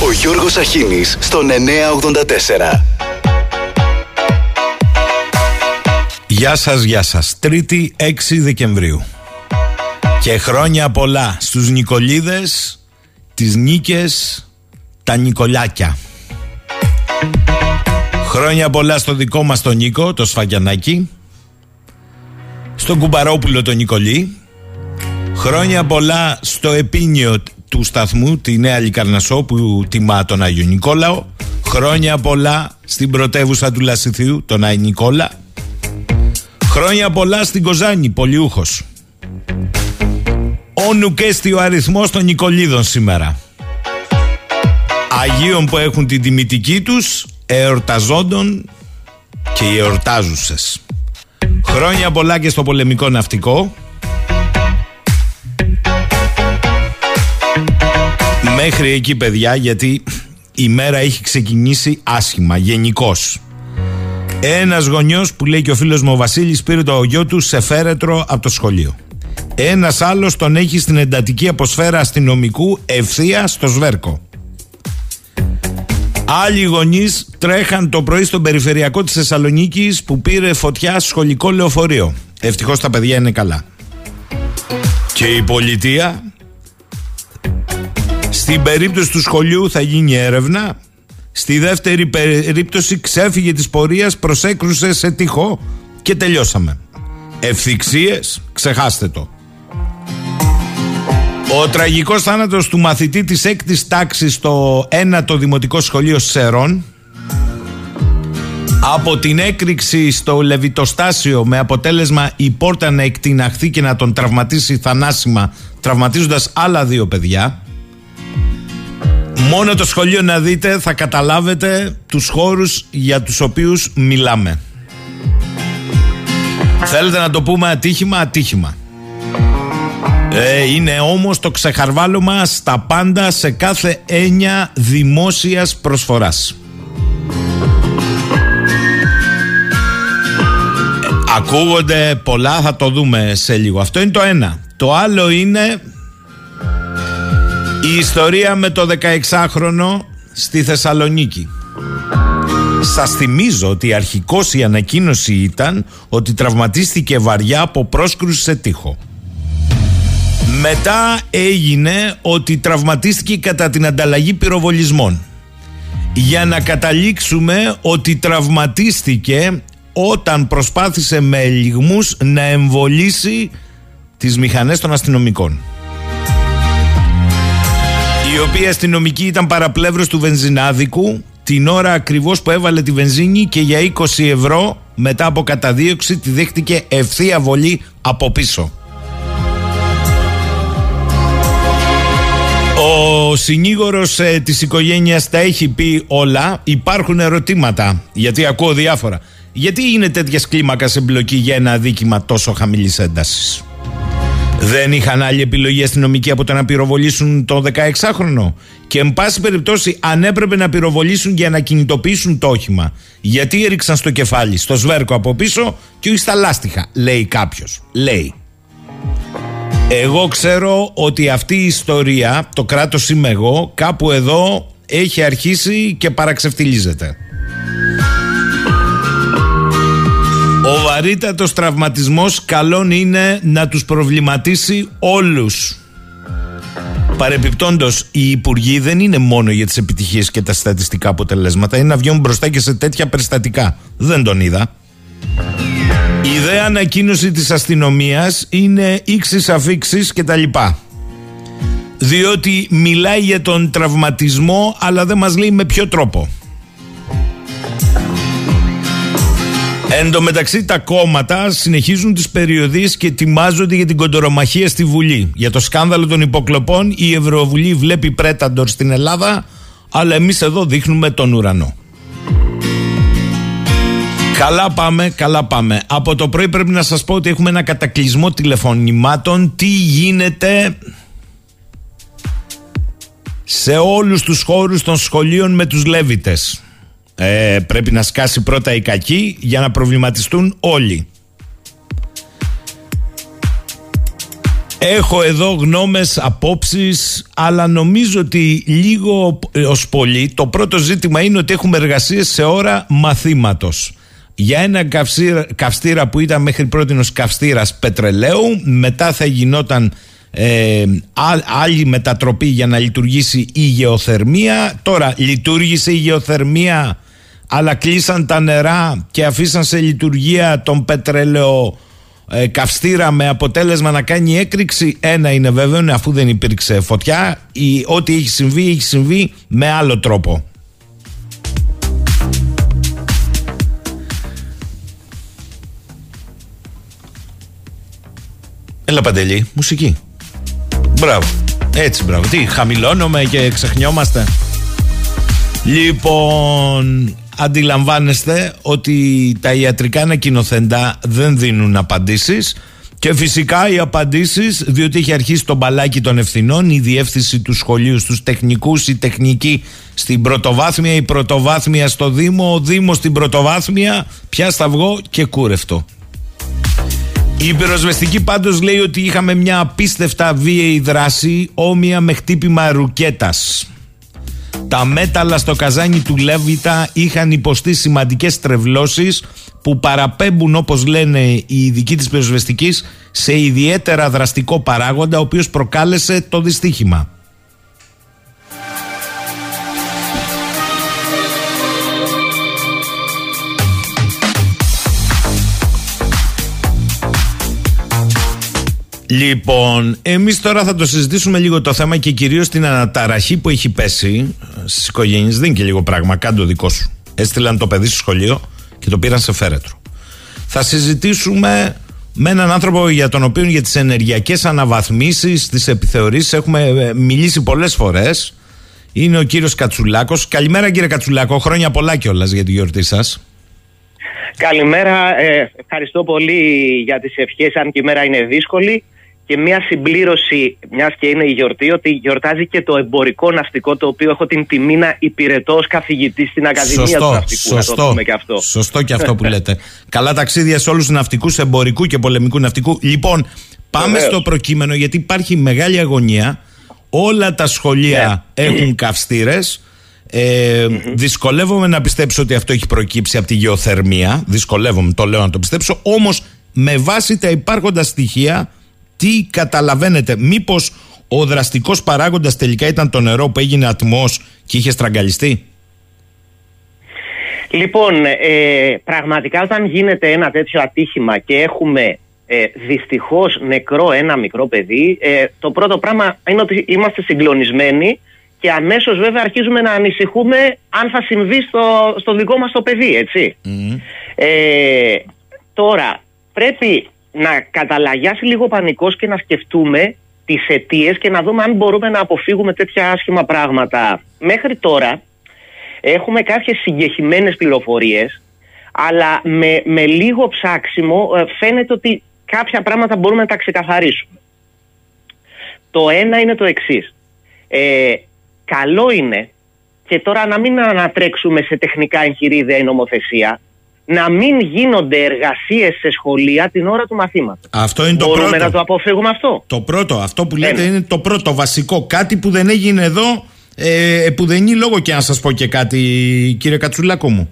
Ο Γιώργος Αχίνης στον 984. Γεια σας, γεια σας. Τρίτη 6 Δεκεμβρίου. Και χρόνια πολλά στους Νικολίδες, τις Νίκες, τα Νικολάκια. Χρόνια πολλά στο δικό μας τον Νίκο, το Σφαγιανάκι. Στον Κουμπαρόπουλο τον Νικολή. Χρόνια πολλά στο επίνιο του σταθμού, τη Νέα Λικαρνασό που τιμά τον Άγιο Νικόλαο. Χρόνια πολλά στην πρωτεύουσα του Λασιθιού, τον Άγιο Νικόλα. Χρόνια πολλά στην Κοζάνη, πολιούχος. Όνου και στη ο αριθμός των Νικολίδων σήμερα. Αγίων που έχουν την τιμητική τους, εορταζόντων και οι εορτάζουσες. Χρόνια πολλά και στο πολεμικό ναυτικό. Μέχρι εκεί παιδιά γιατί η μέρα έχει ξεκινήσει άσχημα γενικώς. Ένας γονιός που λέει και ο φίλος μου ο Βασίλης πήρε το γιο του σε φέρετρο από το σχολείο. Ένας άλλος τον έχει στην εντατική αποσφαίρα αστυνομικού ευθεία στο Σβέρκο. Άλλοι γονείς τρέχαν το πρωί στον περιφερειακό της Θεσσαλονίκη που πήρε φωτιά σχολικό λεωφορείο. Ευτυχώς τα παιδιά είναι καλά. Και η πολιτεία στην περίπτωση του σχολείου θα γίνει έρευνα. Στη δεύτερη περίπτωση ξέφυγε της πορείας, προσέκρουσε σε τείχο και τελειώσαμε. Ευθυξίες, ξεχάστε το. Ο τραγικός θάνατος του μαθητή της έκτης τάξης στο ένατο δημοτικό σχολείο Σερών από την έκρηξη στο Λεβιτοστάσιο με αποτέλεσμα η πόρτα να εκτιναχθεί και να τον τραυματίσει θανάσιμα τραυματίζοντας άλλα δύο παιδιά Μόνο το σχολείο να δείτε θα καταλάβετε τους χώρους για τους οποίους μιλάμε. Θέλετε να το πούμε ατύχημα, ατύχημα. Ε, είναι όμως το ξεχαρβάλωμα στα πάντα σε κάθε έννοια δημόσιας προσφοράς. Ε, ακούγονται πολλά, θα το δούμε σε λίγο. Αυτό είναι το ένα. Το άλλο είναι η ιστορία με το 16χρονο στη Θεσσαλονίκη. Σας θυμίζω ότι αρχικώς η ανακοίνωση ήταν ότι τραυματίστηκε βαριά από πρόσκρουση σε τείχο. Μετά έγινε ότι τραυματίστηκε κατά την ανταλλαγή πυροβολισμών. Για να καταλήξουμε ότι τραυματίστηκε όταν προσπάθησε με ελιγμούς να εμβολήσει τις μηχανές των αστυνομικών η οποία αστυνομική ήταν παραπλεύρος του βενζινάδικου την ώρα ακριβώς που έβαλε τη βενζίνη και για 20 ευρώ μετά από καταδίωξη τη δέχτηκε ευθεία βολή από πίσω. Ο συνήγορος ε, της οικογένειας τα έχει πει όλα. Υπάρχουν ερωτήματα, γιατί ακούω διάφορα. Γιατί είναι τέτοιας κλίμακας εμπλοκή για ένα αδίκημα τόσο χαμηλής έντασης; Δεν είχαν άλλη επιλογή αστυνομική από το να πυροβολήσουν το 16χρονο. Και εν πάση περιπτώσει, αν έπρεπε να πυροβολήσουν για να κινητοποιήσουν το όχημα, γιατί έριξαν στο κεφάλι, στο σβέρκο από πίσω και όχι στα λάστιχα, λέει κάποιος. Λέει. Εγώ ξέρω ότι αυτή η ιστορία, το κράτος είμαι εγώ, κάπου εδώ έχει αρχίσει και παραξευτιλίζεται. Ο βαρύτατος τραυματισμός καλόν είναι να τους προβληματίσει όλους. Παρεπιπτόντως, οι υπουργοί δεν είναι μόνο για τις επιτυχίες και τα στατιστικά αποτελέσματα, είναι να βγαίνουν μπροστά και σε τέτοια περιστατικά. Δεν τον είδα. Η ιδέα ανακοίνωση της αστυνομίας είναι ήξεις αφήξεις και τα λοιπά. Διότι μιλάει για τον τραυματισμό αλλά δεν μας λέει με ποιο τρόπο. Εν τω μεταξύ τα κόμματα συνεχίζουν τις περιοδίες και ετοιμάζονται για την κοντορομαχία στη Βουλή. Για το σκάνδαλο των υποκλοπών η Ευρωβουλή βλέπει πρέταντορ στην Ελλάδα αλλά εμείς εδώ δείχνουμε τον ουρανό. Καλά πάμε, καλά πάμε. Από το πρωί πρέπει να σας πω ότι έχουμε ένα κατακλυσμό τηλεφωνημάτων. Τι γίνεται σε όλους τους χώρους των σχολείων με τους Λέβητες. Ε, πρέπει να σκάσει πρώτα η κακή για να προβληματιστούν όλοι. Έχω εδώ γνώμες, απόψεις, αλλά νομίζω ότι λίγο ως πολύ το πρώτο ζήτημα είναι ότι έχουμε εργασίες σε ώρα μαθήματος. Για ένα καυστήρα, καυστήρα που ήταν μέχρι πρώτη ως καυστήρας πετρελαίου, μετά θα γινόταν ε, άλλη μετατροπή για να λειτουργήσει η γεωθερμία. Τώρα λειτουργήσε η γεωθερμία, αλλά κλείσαν τα νερά και αφήσαν σε λειτουργία τον πετρέλαιο ε, καυστήρα με αποτέλεσμα να κάνει έκρηξη. Ένα είναι βέβαιο, αφού δεν υπήρξε φωτιά, η, ό,τι έχει συμβεί, έχει συμβεί με άλλο τρόπο. Έλα Παντελή, μουσική. Μπράβο. Έτσι, μπράβο. Τι, χαμηλώνουμε και ξεχνιόμαστε. Λοιπόν, αντιλαμβάνεστε ότι τα ιατρικά ανακοινοθέντα δεν δίνουν απαντήσεις και φυσικά οι απαντήσεις, διότι έχει αρχίσει το μπαλάκι των ευθυνών, η διεύθυνση του σχολείου στους τεχνικούς, η τεχνική στην πρωτοβάθμια, η πρωτοβάθμια στο Δήμο, ο Δήμος στην πρωτοβάθμια, πια σταυγό και κούρευτο. Η πυροσβεστική πάντως λέει ότι είχαμε μια απίστευτα βίαιη δράση όμοια με χτύπημα ρουκέτας. Τα μέταλλα στο καζάνι του Λέβητα είχαν υποστεί σημαντικές τρευλώσεις που παραπέμπουν όπως λένε οι ειδικοί της πυροσβεστικής σε ιδιαίτερα δραστικό παράγοντα ο οποίος προκάλεσε το δυστύχημα. Λοιπόν, εμείς τώρα θα το συζητήσουμε λίγο το θέμα και κυρίως την αναταραχή που έχει πέσει στις οικογένειες. Δεν είναι και λίγο πράγμα, κάνε το δικό σου. Έστειλαν το παιδί στο σχολείο και το πήραν σε φέρετρο. Θα συζητήσουμε με έναν άνθρωπο για τον οποίο για τις ενεργειακές αναβαθμίσεις, τις επιθεωρήσεις έχουμε ε, μιλήσει πολλές φορές. Είναι ο κύριος Κατσουλάκος. Καλημέρα κύριε Κατσουλάκο, χρόνια πολλά κιόλας για τη γιορτή σας. Καλημέρα, ε, ευχαριστώ πολύ για τις ευχές αν και η μέρα είναι δύσκολη και μια συμπλήρωση, μιας και είναι η γιορτή, ότι γιορτάζει και το εμπορικό ναυτικό, το οποίο έχω την τιμή να υπηρετώ ως καθηγητής στην Ακαδημία σωστό, του Ναυτικού. Σωστό, να και αυτό. Σωστό και αυτό που λέτε. Καλά ταξίδια σε όλους τους ναυτικούς, εμπορικού και πολεμικού ναυτικού. Λοιπόν, πάμε στο προκείμενο, γιατί υπάρχει μεγάλη αγωνία. Όλα τα σχολεία ναι. έχουν καυστήρες. Ε, Δυσκολεύομαι να πιστέψω ότι αυτό έχει προκύψει από τη γεωθερμία. Δυσκολεύομαι, το λέω να το πιστέψω. Όμως, με βάση τα υπάρχοντα στοιχεία, τι καταλαβαίνετε, μήπως ο δραστικός παράγοντας τελικά ήταν το νερό που έγινε ατμός και είχε στραγγαλιστεί; Λοιπόν, ε, πραγματικά όταν γίνεται ένα τέτοιο ατύχημα και έχουμε ε, δυστυχώς νεκρό ένα μικρό παιδί, ε, το πρώτο πράγμα είναι ότι είμαστε συγκλονισμένοι και αμέσως βέβαια αρχίζουμε να ανησυχούμε αν θα συμβεί στο, στο δικό μας το παιδί, έτσι. Ε, τώρα, πρέπει να καταλαγιάσει λίγο πανικός και να σκεφτούμε τις αιτίες και να δούμε αν μπορούμε να αποφύγουμε τέτοια άσχημα πράγματα. Μέχρι τώρα έχουμε κάποιες συγκεχημένες πληροφορίες αλλά με, με λίγο ψάξιμο ε, φαίνεται ότι κάποια πράγματα μπορούμε να τα ξεκαθαρίσουμε. Το ένα είναι το εξής. Ε, καλό είναι και τώρα να μην ανατρέξουμε σε τεχνικά εγχειρίδια η νομοθεσία, να μην γίνονται εργασίες σε σχολεία την ώρα του μαθήματος. Αυτό είναι το Μπορούμε πρώτο. να το αποφύγουμε αυτό; Το πρώτο, αυτό που λέτε είναι το πρώτο βασικό. Κάτι που δεν έγινε εδώ, ε, που δεν είναι λόγο και να σας πω και κάτι κύριε Κατσουλάκο μου.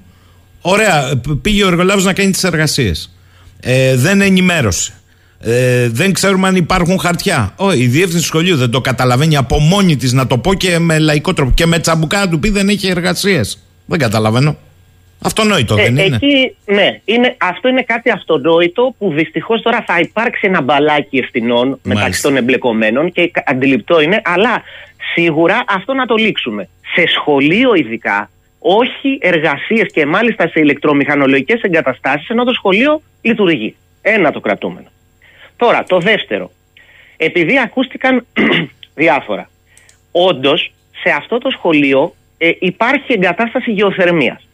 Ωραία, πήγε ο εργολάβος να κάνει τις εργασίες. Ε, δεν ενημέρωσε. Ε, δεν ξέρουμε αν υπάρχουν χαρτιά. Ό, η διεύθυνση του σχολείου δεν το καταλαβαίνει από μόνη της, να το πω και με λαϊκό τρόπο. Και με τσαμπουκά να του πει δεν έχει εργασίες. Δεν καταλαβαίνω. Αυτονόητο ε, δεν είναι; Εκεί, ναι, είναι, αυτό είναι κάτι αυτονόητο που δυστυχώς τώρα θα υπάρξει ένα μπαλάκι ευθυνών μεταξύ των εμπλεκομένων και αντιληπτό είναι, αλλά σίγουρα αυτό να το λήξουμε. Σε σχολείο ειδικά, όχι εργασίες και μάλιστα σε ηλεκτρομηχανολογικές εγκαταστάσεις, ενώ το σχολείο λειτουργεί. Ένα το κρατούμενο. Τώρα, το δεύτερο. Επειδή ακούστηκαν διάφορα. Όντως, σε αυτό το σχολείο ε, υπάρχει εγκατάσταση γεωθερμίας.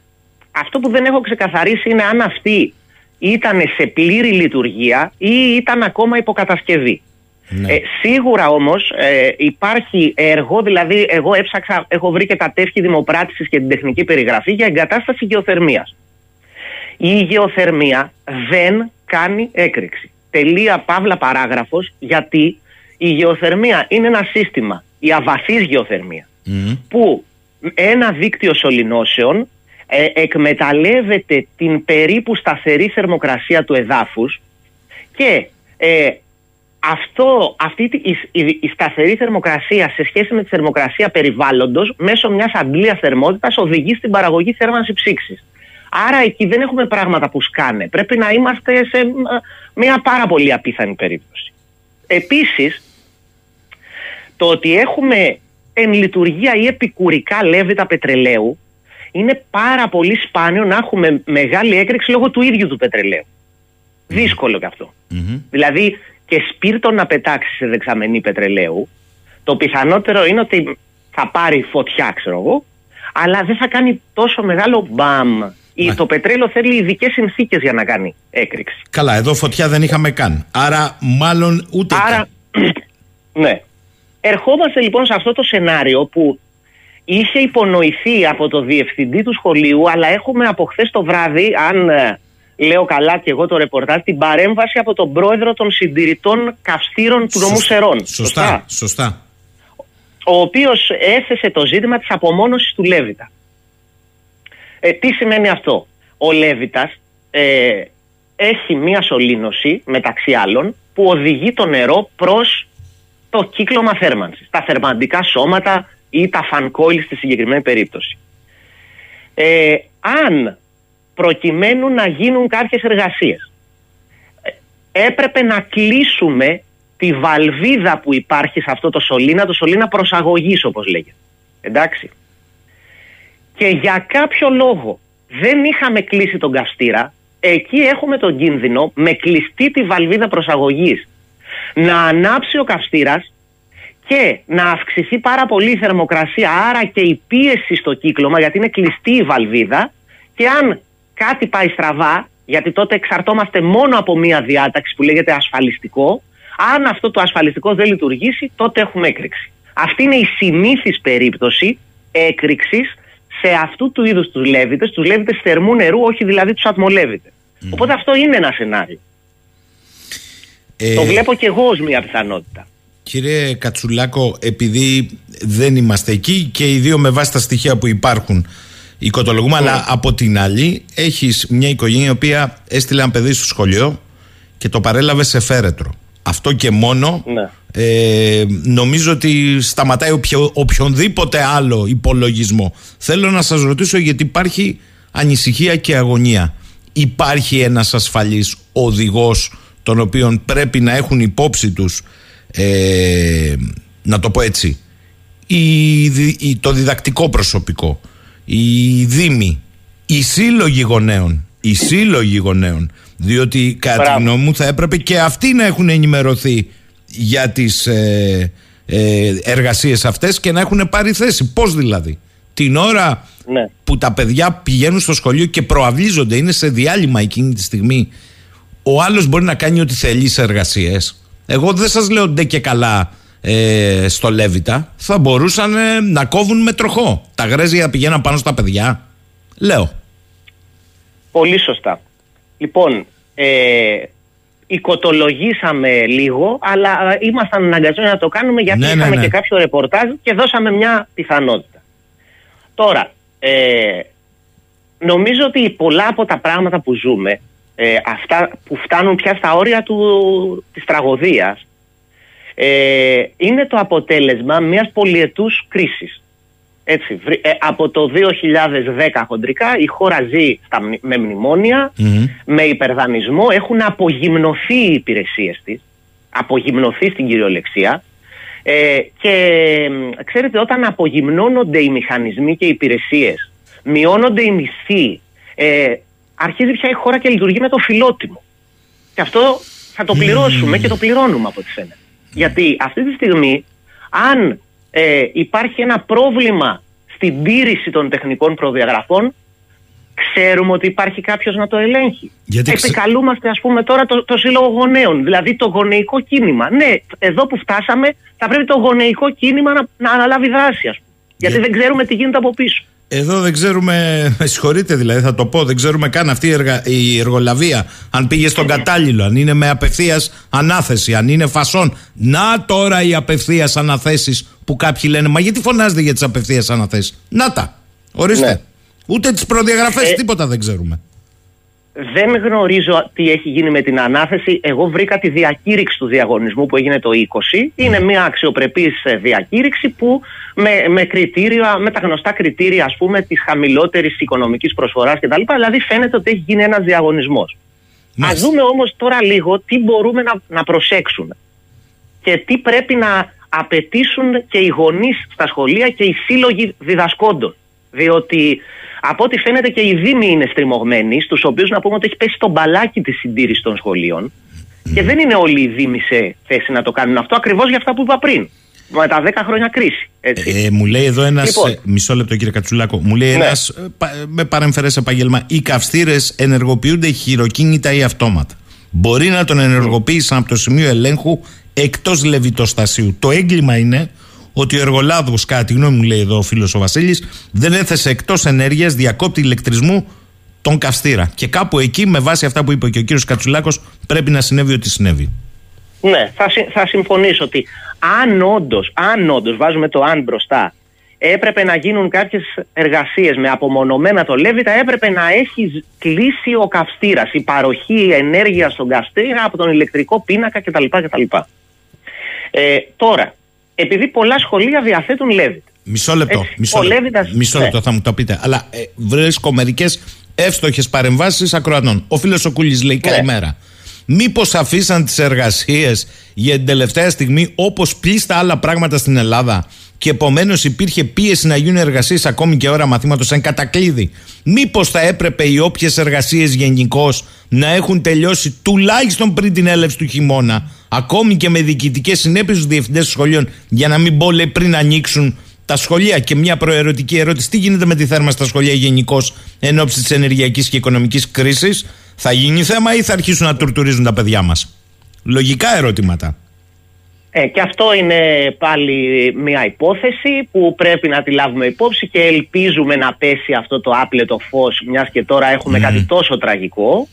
Αυτό που δεν έχω ξεκαθαρίσει είναι αν αυτή ήταν σε πλήρη λειτουργία ή ήταν ακόμα υποκατασκευή. Ναι. Ε, σίγουρα όμως ε, υπάρχει έργο, δηλαδή εγώ έψαξα, έχω βρει και τα τεύχη δημοπράτησης και την τεχνική περιγραφή για εγκατάσταση γεωθερμίας. Η γεωθερμία δεν κάνει έκρηξη τελεία παύλα παράγραφος γιατί η γεωθερμία είναι ένα σύστημα, η αβαθής γεωθερμία, που ένα δίκτυο σωληνώσεων ε, εκμεταλλεύεται την περίπου σταθερή θερμοκρασία του εδάφους και ε, αυτό, αυτή η, η, η, σταθερή θερμοκρασία σε σχέση με τη θερμοκρασία περιβάλλοντος μέσω μιας αντλίας θερμότητας οδηγεί στην παραγωγή θέρμανσης ψήξης. Άρα εκεί δεν έχουμε πράγματα που σκάνε. Πρέπει να είμαστε σε ε, μια πάρα πολύ απίθανη περίπτωση. Επίσης, το ότι έχουμε εν λειτουργία ή επικουρικά λέβητα πετρελαίου είναι πάρα πολύ σπάνιο να έχουμε μεγάλη έκρηξη λόγω του ίδιου του πετρελαίου. Δύσκολο κι αυτο Δηλαδή και σπίρτο να πετάξεις σε δεξαμενή πετρελαίου, το πιθανότερο είναι ότι θα πάρει φωτιά, ξέρω εγώ, αλλά δεν θα κάνει τόσο μεγάλο μπαμ. Ή το πετρέλαιο θέλει ειδικές συνθήκες για να κάνει έκρηξη. Καλά, εδώ φωτιά δεν είχαμε καν. Άρα, μάλλον ούτε. Άρα, ναι. Ερχόμαστε λοιπόν σε αυτό το σενάριο που είχε υπονοηθεί από το διευθυντή του σχολείου, αλλά έχουμε από χθες το βράδυ, αν ε, λέω καλά και εγώ το ρεπορτάζ, την παρέμβαση από τον πρόεδρο των συντηρητών καυστήρων του νομού Σερών. Σωστά, σωστά. Ο οποίος έθεσε το ζήτημα της απομόνωσης του Λέβητα. Ε, τι σημαίνει αυτό; Ο Λέβητας ε, έχει μία σωλήνωση μεταξύ άλλων που οδηγεί το νερό προς το κύκλωμα θέρμανσης. Τα θερμαντικά σώματα ή τα φανκόιλ στη συγκεκριμένη περίπτωση. Ε, αν προκειμένου να γίνουν κάποιες εργασίες. Έπρεπε να κλείσουμε τη βαλβίδα που υπάρχει σε αυτό το σωλήνα, το σωλήνα προσαγωγής όπως λέγεται. Εντάξει. Και για κάποιο λόγο δεν είχαμε κλείσει τον καυστήρα, εκεί έχουμε τον κίνδυνο με κλειστή τη βαλβίδα προσαγωγής να ανάψει ο καυστήρας και να αυξηθεί πάρα πολύ η θερμοκρασία, άρα και η πίεση στο κύκλωμα, γιατί είναι κλειστή η βαλβίδα και αν κάτι πάει στραβά, γιατί τότε εξαρτώμαστε μόνο από μία διάταξη που λέγεται ασφαλιστικό. Αν αυτό το ασφαλιστικό δεν λειτουργήσει, τότε έχουμε έκρηξη. Αυτή είναι η συνήθις περίπτωση έκρηξης σε αυτού του είδους τους λέβητες, τους λέβητες θερμού νερού, όχι δηλαδή τους ατμολέβητες. Οπότε αυτό είναι ένα σενάριο. Ε... Το βλέπω και εγώ ως μια πιθανότητα. Κύριε Κατσουλάκο, επειδή δεν είμαστε εκεί και οι δύο με βάση τα στοιχεία που υπάρχουν οικοτολογούμε, αλλά ναι. από την άλλη έχεις μια οικογένεια η οποία έστειλε ένα παιδί στο σχολείο και το παρέλαβε σε φέρετρο. Αυτό και μόνο ναι. ε, νομίζω ότι σταματάει οποιο, οποιονδήποτε άλλο υπολογισμό. Θέλω να σας ρωτήσω γιατί υπάρχει ανησυχία και αγωνία. Υπάρχει ένας ασφαλής οδηγός τον οποίον πρέπει να έχουν υπόψη τους ε, να το πω έτσι η, το διδακτικό προσωπικό οι δήμοι, οι σύλλογοι γονέων, οι σύλλογοι γονέων, διότι κατά τη γνώμη μου θα έπρεπε και αυτοί να έχουν ενημερωθεί για τις ε, ε, εργασίες αυτές και να έχουν πάρει θέση. Πώς δηλαδή; Την ώρα ναι. που τα παιδιά πηγαίνουν στο σχολείο και προαυλίζονται, είναι σε διάλειμμα εκείνη τη στιγμή, ο άλλος μπορεί να κάνει ό,τι θέλει σε εργασίες. Εγώ δεν σας λέω ντε και καλά ε, στο Λέβητα θα μπορούσαν ε, να κόβουν με τροχό. Τα γρέζια πηγαίναν πάνω στα παιδιά. Λέω. Πολύ σωστά. Λοιπόν, ε, οικοτολογήσαμε λίγο, αλλά ήμασταν αναγκασμένοι να το κάνουμε γιατί ναι, ναι είχαμε ναι. και κάποιο ρεπορτάζ και δώσαμε μια πιθανότητα. Τώρα, ε, νομίζω ότι πολλά από τα πράγματα που ζούμε, ε, αυτά που φτάνουν πια στα όρια του, της τραγωδίας, ε, είναι το αποτέλεσμα μιας πολυετούς κρίσης. Έτσι, ε, από το 2010 χοντρικά η χώρα ζει στα, με μνημονια με υπερδανισμό, έχουν απογυμνωθεί οι υπηρεσίες της, απογυμνωθεί στην κυριολεξία ε, και ξέρετε όταν απογυμνώνονται οι μηχανισμοί και οι υπηρεσίες, μειώνονται οι μισθοί, ε, αρχίζει πια η χώρα και λειτουργεί με το φιλότιμο. Και αυτό θα το πληρώσουμε και το πληρώνουμε από ό,τι φαίνεται. Γιατί αυτή τη στιγμή, αν ε, υπάρχει ένα πρόβλημα στην τήρηση των τεχνικών προδιαγραφών, ξέρουμε ότι υπάρχει κάποιος να το ελέγχει. Γιατί Επικαλούμαστε, ας πούμε, τώρα το, το Σύλλογο Γονέων, δηλαδή το γονεϊκό κίνημα. Ναι, εδώ που φτάσαμε, θα πρέπει το γονεϊκό κίνημα να, να αναλάβει δράση, ας πούμε. Γιατί δεν ξέρουμε τι γίνεται από πίσω. Εδώ δεν ξέρουμε, με συγχωρείτε δηλαδή, θα το πω, δεν ξέρουμε καν αυτή η, εργα, η εργολαβία. Αν πήγε στον κατάλληλο, αν είναι με απευθείας ανάθεση, αν είναι φασόν. Να τώρα οι απευθείας αναθέσεις που κάποιοι λένε, Μα γιατί φωνάζετε για τις απευθείας αναθέσεις; Να τα. Ορίστε. Ναι. Ούτε τις προδιαγραφές, ε, τίποτα δεν ξέρουμε. Δεν γνωρίζω τι έχει γίνει με την ανάθεση. Εγώ βρήκα τη διακήρυξη του διαγωνισμού που έγινε το 20. Είναι μια αξιοπρεπής ε, διακήρυξη που με, με, κριτήρια, με τα γνωστά κριτήρια ας πούμε της χαμηλότερης οικονομικής προσφοράς κτλ. Δηλαδή φαίνεται ότι έχει γίνει ένας διαγωνισμός. Α δούμε όμως τώρα λίγο τι μπορούμε να, να προσέξουμε και τι πρέπει να απαιτήσουν και οι γονείς στα σχολεία και οι σύλλογοι διδασκόντων. Διότι από ό,τι φαίνεται και οι Δήμοι είναι στριμωγμένοι, στους οποίους να πούμε ότι έχει πέσει το μπαλάκι της συντήρησης των σχολείων. Και δεν είναι όλοι οι Δήμοι σε θέση να το κάνουν αυτό, ακριβώς για αυτά που είπα πριν. Με τα 10 χρόνια κρίση. Έτσι. Ε, μου λέει εδώ ένας. Λοιπόν. Ε, μισό λεπτό, κύριε Κατσουλάκο. Μου λέει ναι. ένας ε, με παρεμφερές επάγγελμα. Οι καυστήρες ενεργοποιούνται χειροκίνητα ή αυτόματα. Μπορεί να τον ενεργοποίησαν από το σημείο ελέγχου εκτός λεβιτοστασίου. Το έγκλημα είναι ότι ο εργολάβος, κατά τη γνώμη μου, λέει εδώ ο φίλος ο Βασίλης, δεν έθεσε εκτός ενέργειας διακόπτη ηλεκτρισμού τον καυστήρα. Και κάπου εκεί, με βάση αυτά που είπε και ο κύριος Κατσουλάκος, πρέπει να συνέβη ό,τι συνέβη. Ναι, θα, θα συμφωνήσω ότι αν όντως, αν όντως, βάζουμε το αν μπροστά, έπρεπε να γίνουν κάποιες εργασίες με απομονωμένα το Λέβητα, έπρεπε να έχει κλείσει ο καυστήρας, η παροχή ενέργειας στον καυστήρα από τον ηλεκτρικό πίνακα κτλ. κτλ. Ε, τώρα, επειδή πολλά σχολεία διαθέτουν Λέβιτ. Μισό λεπτό. μισό, μισό λεπτό ναι. θα μου το πείτε. Αλλά ε, βρίσκω μερικές εύστοχες παρεμβάσεις ακροατών. Ο φίλος ο Κούλη λέει ναι. καλημέρα. Μήπως αφήσαν τις εργασίες για την τελευταία στιγμή όπως πλήστα άλλα πράγματα στην Ελλάδα και επομένως υπήρχε πίεση να γίνουν εργασίες ακόμη και ώρα μαθήματος σαν κατακλείδη. Μήπως θα έπρεπε οι όποιες εργασίες γενικώς να έχουν τελειώσει τουλάχιστον πριν την έλευση του χειμώνα, ακόμη και με διοικητικές συνέπειες στους διευθυντές σχολείων, για να μην πω λέει πριν ανοίξουν τα σχολεία. Και μια προερωτική ερώτηση: Τι γίνεται με τη θέρμα στα σχολεία γενικώς εν ώψη της ενεργειακής και οικονομικής κρίσης, θα γίνει θέμα ή θα αρχίσουν να τουρτουρίζουν τα παιδιά μας; Λογικά ερωτήματα. Ε, και αυτό είναι πάλι μια υπόθεση που πρέπει να τη λάβουμε υπόψη και ελπίζουμε να πέσει αυτό το άπλετο φως μιας και τώρα έχουμε ναι. κάτι τόσο τραγικό.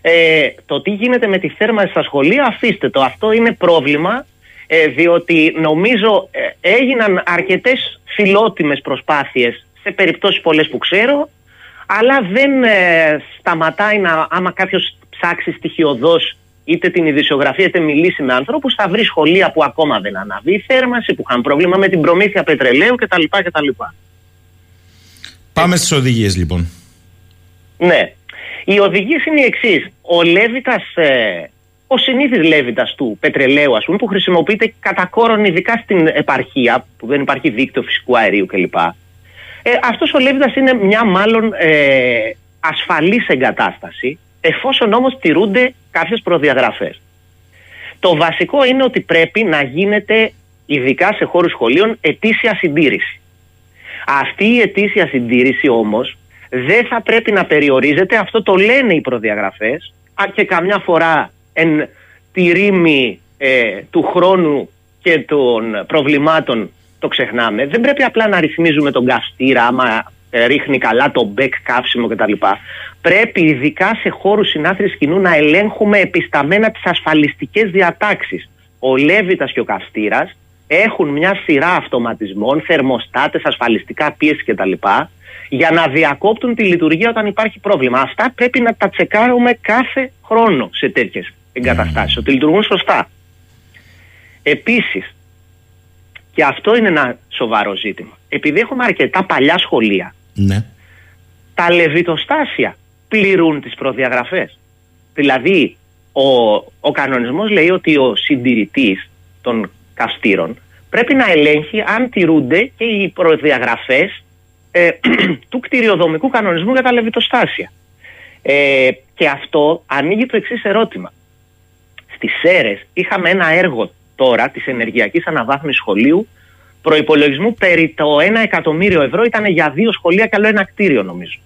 Ε, το τι γίνεται με τη θέρμανση στα σχολεία αφήστε το. Αυτό είναι πρόβλημα ε, διότι νομίζω ε, έγιναν αρκετές φιλότιμες προσπάθειες σε περιπτώσεις πολλές που ξέρω αλλά δεν ε, σταματάει να άμα κάποιος ψάξει στοιχειοδός είτε την ειδησιογραφία είτε μιλήσει με ανθρώπους, θα βρει σχολεία που ακόμα δεν αναβεί η θέρμανση, που είχαν πρόβλημα με την προμήθεια πετρελαίου κτλ. κτλ. Πάμε στις οδηγίες λοιπόν. Ναι. Οι οδηγίες είναι οι εξής. Ο Λέβητας, ε, ο συνήθις Λέβητας του πετρελαίου, ας πούμε, που χρησιμοποιείται κατά κόρον ειδικά στην επαρχία, που δεν υπάρχει δίκτυο φυσικού αερίου κλπ. Ε, Αυτός ο Λέβητας είναι μια μάλλον ε, ασφαλής εγκατάσταση, εφόσον όμως τηρούνται κάποιες προδιαγραφές. Το βασικό είναι ότι πρέπει να γίνεται, ειδικά σε χώρους σχολείων, ετήσια συντήρηση. Αυτή η ετήσια συντήρηση όμως δεν θα πρέπει να περιορίζεται, αυτό το λένε οι προδιαγραφές, και καμιά φορά εν τη ρήμη ε, του χρόνου και των προβλημάτων το ξεχνάμε. Δεν πρέπει απλά να ρυθμίζουμε τον καυστήρα άμα ε, ρίχνει καλά το μπέκ καύσιμο κτλ. Πρέπει ειδικά σε χώρους συνάθρηση κοινού να ελέγχουμε επισταμένα τις ασφαλιστικές διατάξεις. Ο Λέβητας και ο Καυστήρας έχουν μια σειρά αυτοματισμών, θερμοστάτες, ασφαλιστικά πίεση κτλ. για να διακόπτουν τη λειτουργία όταν υπάρχει πρόβλημα. Αυτά πρέπει να τα τσεκάρουμε κάθε χρόνο σε τέτοιες εγκαταστάσεις, mm. ότι λειτουργούν σωστά. Επίσης, και αυτό είναι ένα σοβαρό ζήτημα. Επειδή έχουμε αρκετά παλιά σχολεία, ναι. τα λεβιτοστάσια πληρούν τις προδιαγραφές. Δηλαδή, ο, ο κανονισμός λέει ότι ο συντηρητής των καυστήρων πρέπει να ελέγχει αν τηρούνται και οι προδιαγραφές ε, του κτηριοδομικού κανονισμού για τα λεβιτοστάσια. Ε, και αυτό ανοίγει το εξής ερώτημα. Στις ΣΕΡΕΣ είχαμε ένα έργο τώρα της ενεργειακής αναβάθμισης σχολείου προπολογισμού περί το 1 εκατομμύριο ευρώ ήταν για δύο σχολεία και άλλο ένα κτίριο νομίζω.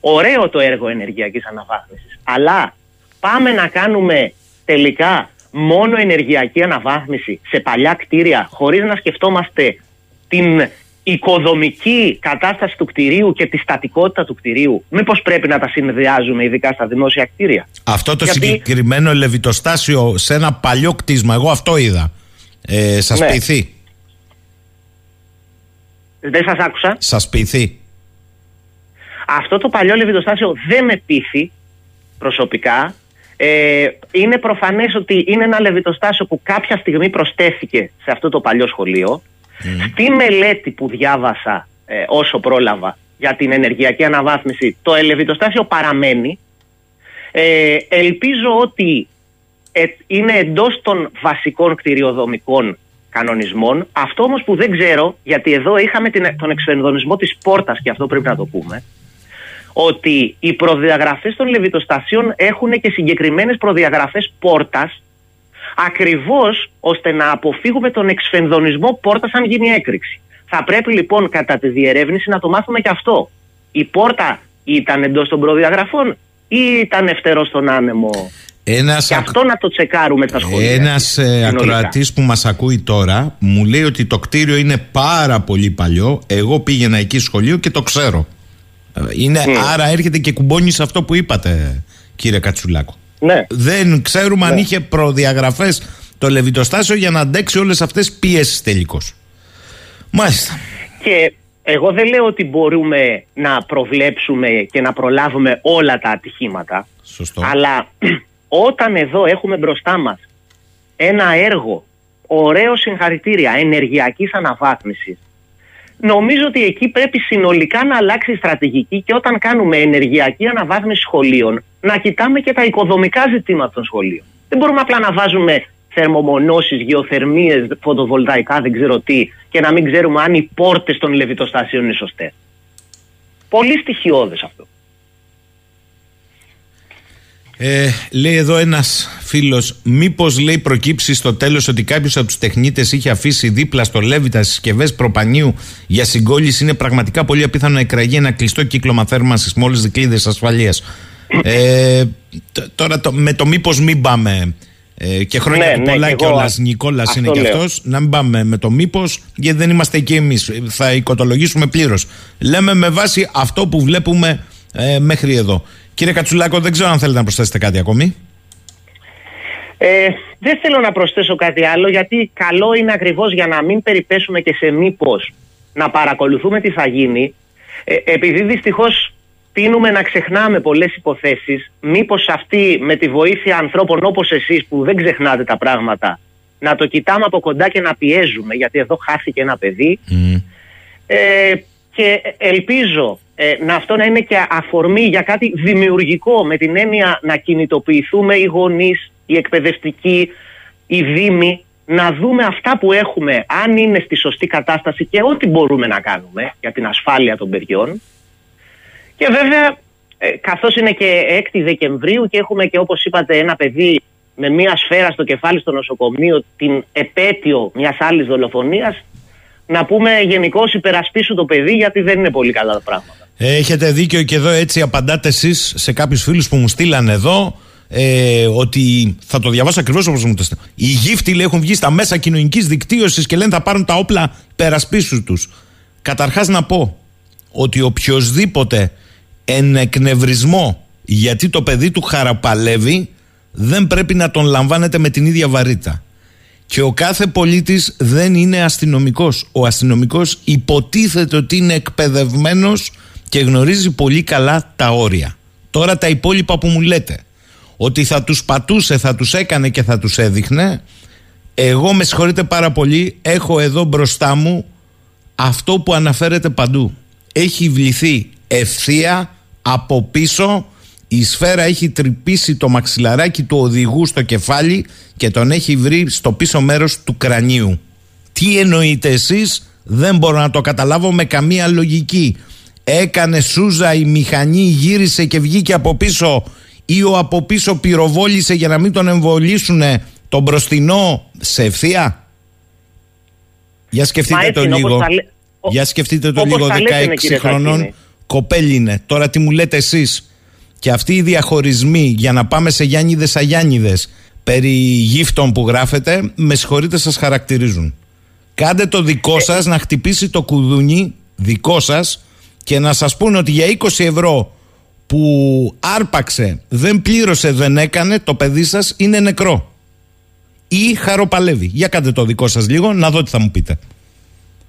Ωραίο το έργο ενεργειακής αναβάθμισης. Αλλά πάμε να κάνουμε τελικά μόνο ενεργειακή αναβάθμιση σε παλιά κτίρια χωρίς να σκεφτόμαστε την οικοδομική κατάσταση του κτηρίου και τη στατικότητα του κτηρίου, μήπως πρέπει να τα συνδυάζουμε ειδικά στα δημόσια κτίρια. Αυτό το συγκεκριμένο λεβιτοστάσιο σε ένα παλιό κτίσμα, εγώ αυτό είδα. Ε, σας ναι. πειθεί. Δεν σας άκουσα. Σας πειθεί. Αυτό το παλιό λεβιτοστάσιο δεν με πείθει προσωπικά. Ε, είναι προφανές ότι είναι ένα λεβιτοστάσιο που κάποια στιγμή προστέθηκε σε αυτό το παλιό σχολείο. Στη μελέτη που διάβασα ε, όσο πρόλαβα για την ενεργειακή αναβάθμιση, το ελεβιτοστάσιο παραμένει. Ε, ελπίζω ότι ε, είναι εντός των βασικών κτηριοδομικών κανονισμών. Αυτό όμως που δεν ξέρω, γιατί εδώ είχαμε την, τον εξφενδονισμό της πόρτας και αυτό πρέπει να το πούμε, ότι οι προδιαγραφές των λεβιτοστασίων έχουν και συγκεκριμένες προδιαγραφές πόρτας ακριβώς ώστε να αποφύγουμε τον εξφενδονισμό πόρτας αν γίνει έκρηξη. Θα πρέπει λοιπόν κατά τη διερεύνηση να το μάθουμε και αυτό. Η πόρτα ήταν εντός των προδιαγραφών ή ήταν ευθερός στον άνεμο; Ένας και αυτό να το τσεκάρουμε στα σχολεία. Ένας ε, ακροατής που μας ακούει τώρα μου λέει ότι το κτίριο είναι πάρα πολύ παλιό. Εγώ πήγαινα εκεί σχολείο και το ξέρω. Ε, είναι, mm. Άρα έρχεται και κουμπώνεις σε αυτό που είπατε, κύριε Κατσουλάκο. Ναι. Δεν ξέρουμε αν ναι. είχε προδιαγραφές το λεβιτοστάσιο για να αντέξει όλες αυτές τι πιέσεις τελικώς. Μάλιστα. Και εγώ δεν λέω ότι μπορούμε να προβλέψουμε και να προλάβουμε όλα τα ατυχήματα. Σωστό. Αλλά όταν εδώ έχουμε μπροστά μας ένα έργο, ωραίο συγχαρητήρια, ενεργειακής αναβάθμισης, νομίζω ότι εκεί πρέπει συνολικά να αλλάξει η στρατηγική και όταν κάνουμε ενεργειακή αναβάθμιση σχολείων, να κοιτάμε και τα οικοδομικά ζητήματα των σχολείων. Δεν μπορούμε απλά να βάζουμε θερμομονώσεις, γεωθερμίες, φωτοβολταϊκά, δεν ξέρω τι, και να μην ξέρουμε αν οι πόρτες των λεβιτοστάσεων είναι σωστές. Πολύ στοιχειώδες αυτό. Ε, λέει εδώ ένας φίλος, μήπως λέει προκύψει στο τέλος ότι κάποιος από τους τεχνίτες είχε αφήσει δίπλα στο Λέβητα συσκευές προπανίου για συγκόλληση. Είναι πραγματικά πολύ απίθανο να εκραγεί ένα κλειστό κύκλωμα θέρμανσης με όλε τι δικλείδες ασφαλείας. Ε, τώρα το, με το μήπως μην πάμε. Ε, και χρόνια ναι, του ναι, πολλά και ο Νικόλας είναι και αυτός. Να μην πάμε με το μήπως, γιατί δεν είμαστε εκεί εμείς. Θα οικοτολογήσουμε πλήρως. Λέμε με βάση αυτό που βλέπουμε ε, μέχρι εδώ. Κύριε Κατσουλάκο, δεν ξέρω αν θέλετε να προσθέσετε κάτι ακόμη. Ε, δεν θέλω να προσθέσω κάτι άλλο γιατί καλό είναι ακριβώς για να μην περιπέσουμε και σε μήπως να παρακολουθούμε τι θα γίνει. Ε, επειδή δυστυχώς τίνουμε να ξεχνάμε πολλές υποθέσεις μήπως αυτή με τη βοήθεια ανθρώπων όπως εσείς που δεν ξεχνάτε τα πράγματα να το κοιτάμε από κοντά και να πιέζουμε γιατί εδώ χάθηκε ένα παιδί. Ε, και ελπίζω ε, να αυτό να είναι και αφορμή για κάτι δημιουργικό με την έννοια να κινητοποιηθούμε οι γονείς, οι εκπαιδευτικοί, οι δήμοι να δούμε αυτά που έχουμε αν είναι στη σωστή κατάσταση και ό,τι μπορούμε να κάνουμε για την ασφάλεια των παιδιών. Και βέβαια ε, καθώς είναι και 6 Δεκεμβρίου και έχουμε και όπως είπατε ένα παιδί με μία σφαίρα στο κεφάλι στο νοσοκομείο την επέτειο μιας άλλης δολοφονίας να πούμε γενικώ υπερασπίσου το παιδί γιατί δεν είναι πολύ καλά τα πράγματα. Έχετε δίκιο και εδώ έτσι απαντάτε εσείς σε κάποιους φίλους που μου στείλαν εδώ ε, ότι θα το διαβάσω ακριβώς όπως μου το στείλαν. Οι γύφτοι έχουν βγει στα μέσα κοινωνικής δικτύωσης και λένε θα πάρουν τα όπλα περασπίσου τους. Καταρχάς να πω ότι οποιοδήποτε εν εκνευρισμό γιατί το παιδί του χαραπαλεύει δεν πρέπει να τον λαμβάνετε με την ίδια βαρύτητα. Και ο κάθε πολίτης δεν είναι αστυνομικός. Ο αστυνομικός υποτίθεται ότι είναι εκπαιδευμένος και γνωρίζει πολύ καλά τα όρια. Τώρα τα υπόλοιπα που μου λέτε, ότι θα τους πατούσε, θα τους έκανε και θα τους έδειχνε, εγώ με συγχωρείτε πάρα πολύ, έχω εδώ μπροστά μου αυτό που αναφέρεται παντού. Έχει βληθεί ευθεία από πίσω η σφαίρα έχει τρυπήσει το μαξιλαράκι του οδηγού στο κεφάλι και τον έχει βρει στο πίσω μέρος του κρανίου. Τι εννοείτε εσείς; Δεν μπορώ να το καταλάβω με καμία λογική. Έκανε σούζα η μηχανή, γύρισε και βγήκε από πίσω ή ο από πίσω πυροβόλησε για να μην τον εμβολήσουν τον μπροστινό σε ευθεία; Για σκεφτείτε το λίγο. Για σκεφτείτε το λίγο 16 χρονών κοπέλι είναι. Τώρα τι μου λέτε εσείς; Και αυτοί οι διαχωρισμοί για να πάμε σε Γιάννηδες Αγιάννηδες περί γύφτων που γράφετε, με συγχωρείτε σας χαρακτηρίζουν. Κάντε το δικό σας να χτυπήσει το κουδούνι δικό σας και να σας πούνε ότι για 20 ευρώ που άρπαξε, δεν πλήρωσε, δεν έκανε, το παιδί σας είναι νεκρό. Ή χαροπαλεύει. Για κάντε το δικό σας λίγο να δω τι θα μου πείτε.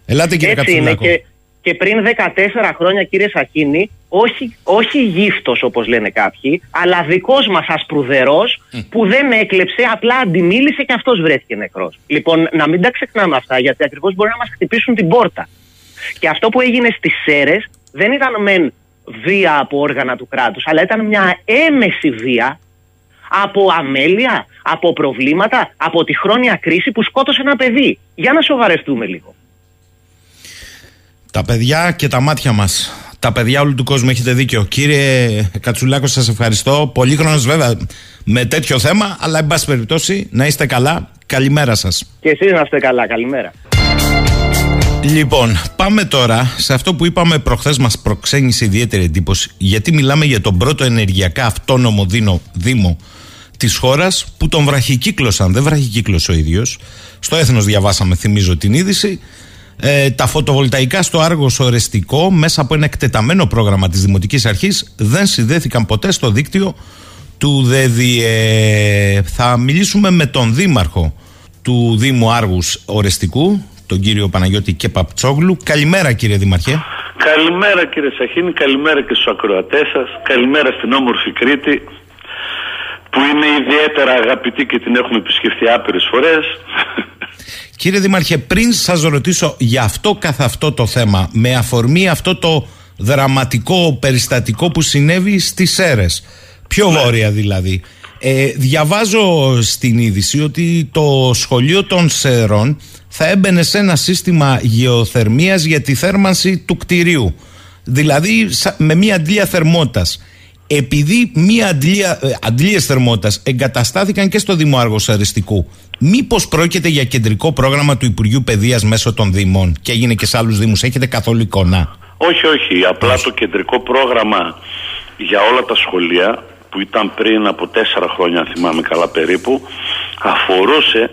Ελάτε κύριε Έτσι είναι και, και πριν 14 χρόνια κύριε Σακίνη, όχι, όχι γύφτος όπως λένε κάποιοι, αλλά δικός μας ασπρουδερός που δεν έκλεψε, απλά αντιμίλησε και αυτός βρέθηκε νεκρός. Λοιπόν, να μην τα ξεχνάμε αυτά, γιατί ακριβώς μπορεί να μας χτυπήσουν την πόρτα. Και αυτό που έγινε στις ΣΕΡΕΣ δεν ήταν μεν βία από όργανα του κράτους, αλλά ήταν μια έμεση βία από αμέλεια, από προβλήματα, από τη χρόνια κρίση που σκότωσε ένα παιδί. Για να σοβαρευτούμε λίγο. Τα παιδιά και τα μάτια μας. Τα παιδιά όλου του κόσμου έχετε δίκιο. Κύριε Κατσουλάκο, σας ευχαριστώ. Πολύ χρόνος βέβαια με τέτοιο θέμα, αλλά εν πάση περιπτώσει να είστε καλά. Καλημέρα σας. Και εσείς να είστε καλά. Καλημέρα. Λοιπόν, πάμε τώρα σε αυτό που είπαμε προχθές μας προξένησε ιδιαίτερη εντύπωση γιατί μιλάμε για τον πρώτο ενεργειακά αυτόνομο δίνο, δήμο της χώρας που τον βραχικύκλωσαν, δεν βραχικύκλωσε ο ίδιος στο έθνος διαβάσαμε θυμίζω την είδηση ε, τα φωτοβολταϊκά στο Άργος Ορεστικό μέσα από ένα εκτεταμένο πρόγραμμα της Δημοτικής Αρχής δεν συνδέθηκαν ποτέ στο δίκτυο του ΔΕΔΙΕ. Θα μιλήσουμε με τον Δήμαρχο του Δήμου Άργους Ορεστικού τον κύριο Παναγιώτη Κεπαπτσόγλου. Καλημέρα κύριε Δημαρχέ. Καλημέρα κύριε Σαχίνη, καλημέρα και στους ακροατές σας, καλημέρα στην όμορφη Κρήτη που είναι ιδιαίτερα αγαπητή και την έχουμε επισκεφθεί άπειρες φορές. Κύριε Δημαρχέ, πριν σας ρωτήσω για αυτό καθ' αυτό το θέμα, με αφορμή αυτό το δραματικό περιστατικό που συνέβη στις Σέρες, πιο ναι. βόρεια δηλαδή, ε, διαβάζω στην είδηση ότι το σχολείο των Σέρων θα έμπαινε σε ένα σύστημα γεωθερμίας για τη θέρμανση του κτηρίου. Δηλαδή με μία αντλία θερμότητας. Επειδή μία αντλία, ε, αντλίες θερμότητας εγκαταστάθηκαν και στο Δήμο Άργος Αριστικού, μήπως πρόκειται για κεντρικό πρόγραμμα του Υπουργείου Παιδείας μέσω των Δήμων και έγινε και σε άλλους Δήμους. Έχετε καθόλου εικόνα; Όχι, όχι. Απλά το κεντρικό πρόγραμμα για όλα τα σχολεία που ήταν πριν από τέσσερα χρόνια, αν θυμάμαι καλά περίπου, αφορούσε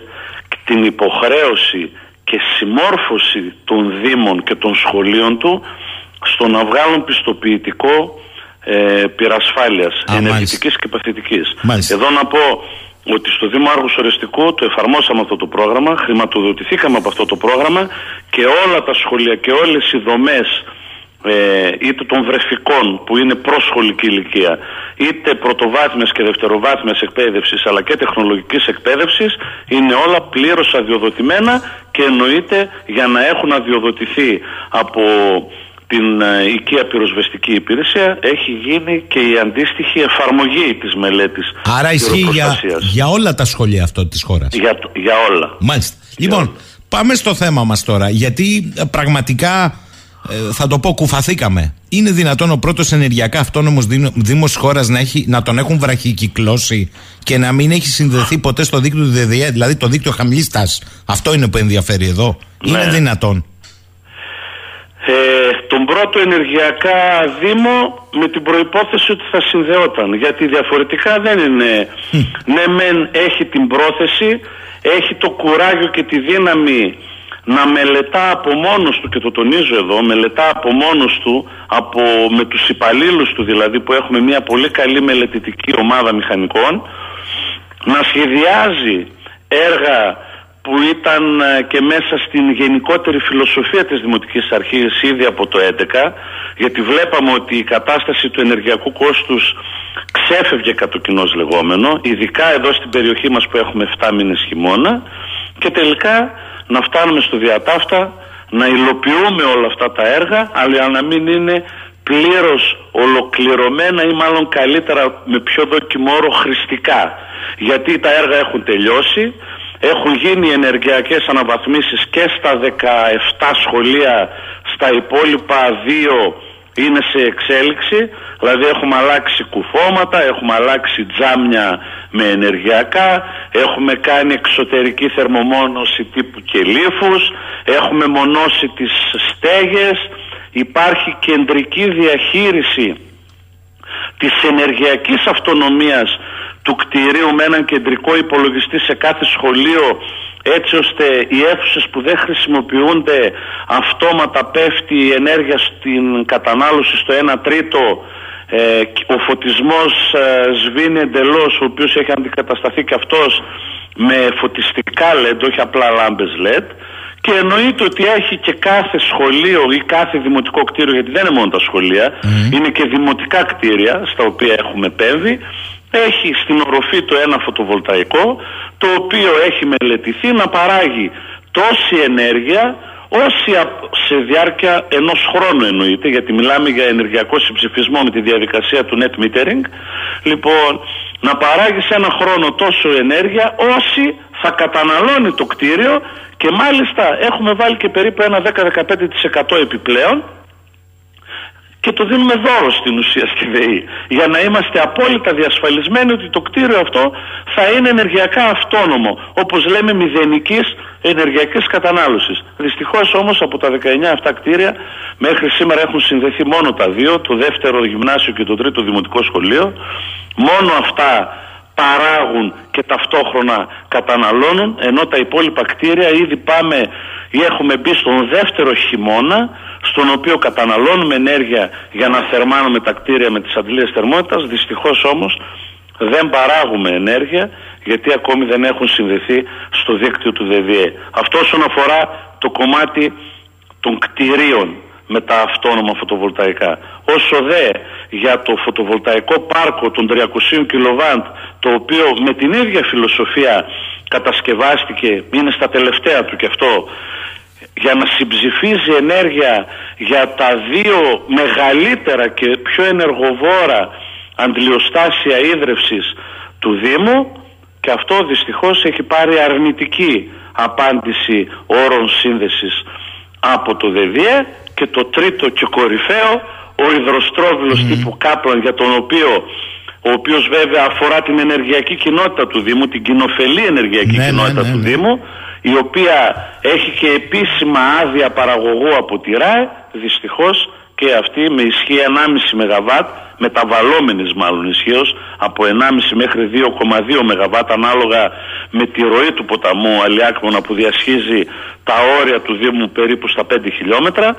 την υποχρέωση και συμμόρφωση των Δήμων και των σχολείων του στο να βγάλουν πιστοποιητικό ε, πυρασφάλειας ενεργητικής και παθητικής. Εδώ να πω ότι στο Δήμο Άργους Οριστικού το εφαρμόσαμε αυτό το πρόγραμμα, χρηματοδοτηθήκαμε από αυτό το πρόγραμμα και όλα τα σχολεία και όλες οι δομές ε, είτε των βρεφικών που είναι προσχολική ηλικία είτε πρωτοβάθμιας και δευτεροβάθμιας εκπαίδευσης αλλά και τεχνολογικής εκπαίδευσης είναι όλα πλήρως αδειοδοτημένα και εννοείται για να έχουν αδειοδοτηθεί από την ε, οικία πυροσβεστική υπηρεσία έχει γίνει και η αντίστοιχη εφαρμογή της μελέτης Άρα ισχύει για, για όλα τα σχολεία αυτό της χώρας Για, για όλα Μάλιστα Λοιπόν πάμε στο θέμα μας τώρα γιατί ε, πραγματικά ε, θα το πω, κουφαθήκαμε. Είναι δυνατόν ο πρώτος ενεργειακά αυτόνομος Δήμο χώρας να, να τον έχουν βραχικυκλώσει και να μην έχει συνδεθεί ποτέ στο δίκτυο του ΔΔΕ, δηλαδή το δίκτυο χαμηλής τάσης. Αυτό είναι που ενδιαφέρει εδώ. Είναι ναι. δυνατόν. Ε, τον πρώτο ενεργειακά Δήμο με την προϋπόθεση ότι θα συνδεόταν γιατί διαφορετικά δεν είναι. Ναι μεν έχει την πρόθεση έχει το κουράγιο και τη δύναμη να μελετά από μόνος του και το τονίζω εδώ μελετά από μόνος του από, με τους υπαλλήλους του δηλαδή που έχουμε μια πολύ καλή μελετητική ομάδα μηχανικών να σχεδιάζει έργα που ήταν ε, και μέσα στην γενικότερη φιλοσοφία της Δημοτικής Αρχής ήδη από το 2011 γιατί βλέπαμε ότι η κατάσταση του ενεργειακού κόστους ξέφευγε κατ' κοινός λεγόμενο ειδικά εδώ στην περιοχή μας που έχουμε 7 μήνες χειμώνα και τελικά να φτάνουμε στο διατάφτα, να υλοποιούμε όλα αυτά τα έργα, αλλά να μην είναι πλήρως ολοκληρωμένα ή μάλλον καλύτερα με πιο δοκιμόρο χρηστικά. Γιατί τα έργα έχουν τελειώσει, έχουν γίνει ενεργειακές αναβαθμίσεις και στα 17 σχολεία, στα υπόλοιπα δύο είναι σε εξέλιξη, δηλαδή έχουμε αλλάξει κουφώματα, έχουμε αλλάξει τζάμια με ενεργειακά, έχουμε κάνει εξωτερική θερμομόνωση τύπου και λίφους, έχουμε μονώσει τις στέγες, υπάρχει κεντρική διαχείριση της ενεργειακής αυτονομίας του κτηρίου με έναν κεντρικό υπολογιστή σε κάθε σχολείο έτσι ώστε οι αίθουσες που δεν χρησιμοποιούνται αυτόματα πέφτει η ενέργεια στην κατανάλωση στο 1 τρίτο ε, ο φωτισμός ε, σβήνει εντελώς ο οποίος έχει αντικατασταθεί και αυτός με φωτιστικά LED όχι απλά λάμπες LED. Και εννοείται ότι έχει και κάθε σχολείο ή κάθε δημοτικό κτίριο γιατί δεν είναι μόνο τα σχολεία είναι και δημοτικά κτίρια στα οποία έχουμε επέμβει έχει στην οροφή το ένα φωτοβολταϊκό το οποίο έχει μελετηθεί να παράγει τόση ενέργεια όση σε διάρκεια ενός χρόνου εννοείται γιατί μιλάμε για ενεργειακό συμψηφισμό με τη διαδικασία του net metering. Λοιπόν να παράγει σε ένα χρόνο τόσο ενέργεια όση θα καταναλώνει το κτίριο και μάλιστα έχουμε βάλει και περίπου ένα 10-15% επιπλέον και το δίνουμε δώρο στην ουσία στη ΔΕΗ για να είμαστε απόλυτα διασφαλισμένοι ότι το κτίριο αυτό θα είναι ενεργειακά αυτόνομο όπως λέμε μηδενικής ενεργειακής κατανάλωσης. Δυστυχώς όμως από τα 19 αυτά κτίρια μέχρι σήμερα έχουν συνδεθεί μόνο τα δύο, το δεύτερο γυμνάσιο και το τρίτο δημοτικό σχολείο. Μόνο αυτά παράγουν και ταυτόχρονα καταναλώνουν ενώ τα υπόλοιπα κτίρια ήδη πάμε ή έχουμε μπει στον δεύτερο χειμώνα στον οποίο καταναλώνουμε ενέργεια για να θερμάνουμε τα κτίρια με τις αντλίες θερμότητας δυστυχώς όμως δεν παράγουμε ενέργεια γιατί ακόμη δεν έχουν συνδεθεί στο δίκτυο του ΔΔΕ. Αυτό όσον αφορά το κομμάτι των κτηρίων με τα αυτόνομα φωτοβολταϊκά. Όσο δε για το φωτοβολταϊκό πάρκο των 300 κιλοβάντ το οποίο με την ίδια φιλοσοφία κατασκευάστηκε, είναι στα τελευταία του και αυτό για να συμψηφίζει ενέργεια για τα δύο μεγαλύτερα και πιο ενεργοβόρα αντιλιοστάσια ίδρευσης του Δήμου και αυτό δυστυχώς έχει πάρει αρνητική απάντηση όρων σύνδεσης από το ΔΕΔΙΕ και το τρίτο και κορυφαίο ο υδροστρόβιλος τύπου Κάπλαν για τον οποίο ο οποίος βέβαια αφορά την ενεργειακή κοινότητα του Δήμου, την κοινοφελή ενεργειακή ναι, κοινότητα ναι, ναι, του Δήμου η οποία έχει και επίσημα άδεια παραγωγού από τη ΡΑΕ δυστυχώς και αυτή με ισχύ 1,5 ΜΒ μεταβαλλόμενης μάλλον ισχύως από 1,5 μέχρι 2,2 ΜΒ ανάλογα με τη ροή του ποταμού Αλιάκμονα που διασχίζει τα όρια του Δήμου περίπου στα 5 χιλιόμετρα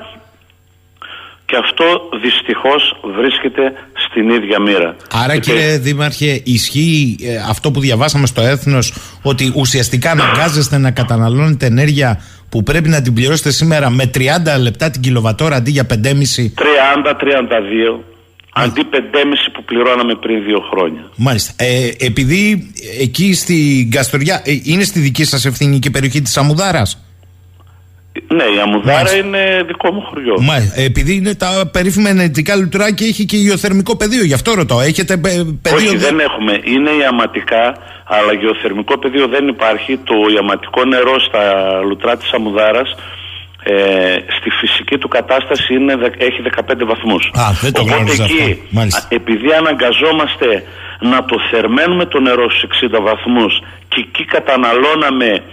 και αυτό δυστυχώς βρίσκεται στην ίδια μοίρα. Άρα κύριε Δήμαρχε ισχύει ε, αυτό που διαβάσαμε στο Έθνος ότι ουσιαστικά αναγκάζεστε να καταναλώνετε ενέργεια που πρέπει να την πληρώσετε σήμερα με 30 λεπτά την κιλοβατόρα αντί για 5,5. 30-32. Αντί 5,5 που πληρώναμε πριν δύο χρόνια. Μάλιστα. Ε, επειδή εκεί στην Καστοριά ε, είναι στη δική σας ευθύνη και περιοχή της Αμουδάρας; Ναι, η Αμουδάρα είναι δικό μου χωριό. Μάλιστα. Επειδή είναι τα περίφημα ενεργητικά λουτρά και έχει και γεωθερμικό πεδίο, γι' αυτό ρωτώ. Έχετε πεδίο. Όχι, δεν έχουμε. Είναι ιαματικά, αλλά γεωθερμικό πεδίο δεν υπάρχει. Το ιαματικό νερό στα λουτρά της Αμουδάρας ε, στη φυσική του κατάσταση είναι, έχει 15 βαθμούς. Α, δεν το Οπότε εκεί, επειδή αναγκαζόμαστε να το θερμαίνουμε το νερό στους 60 βαθμούς και εκεί καταναλώναμε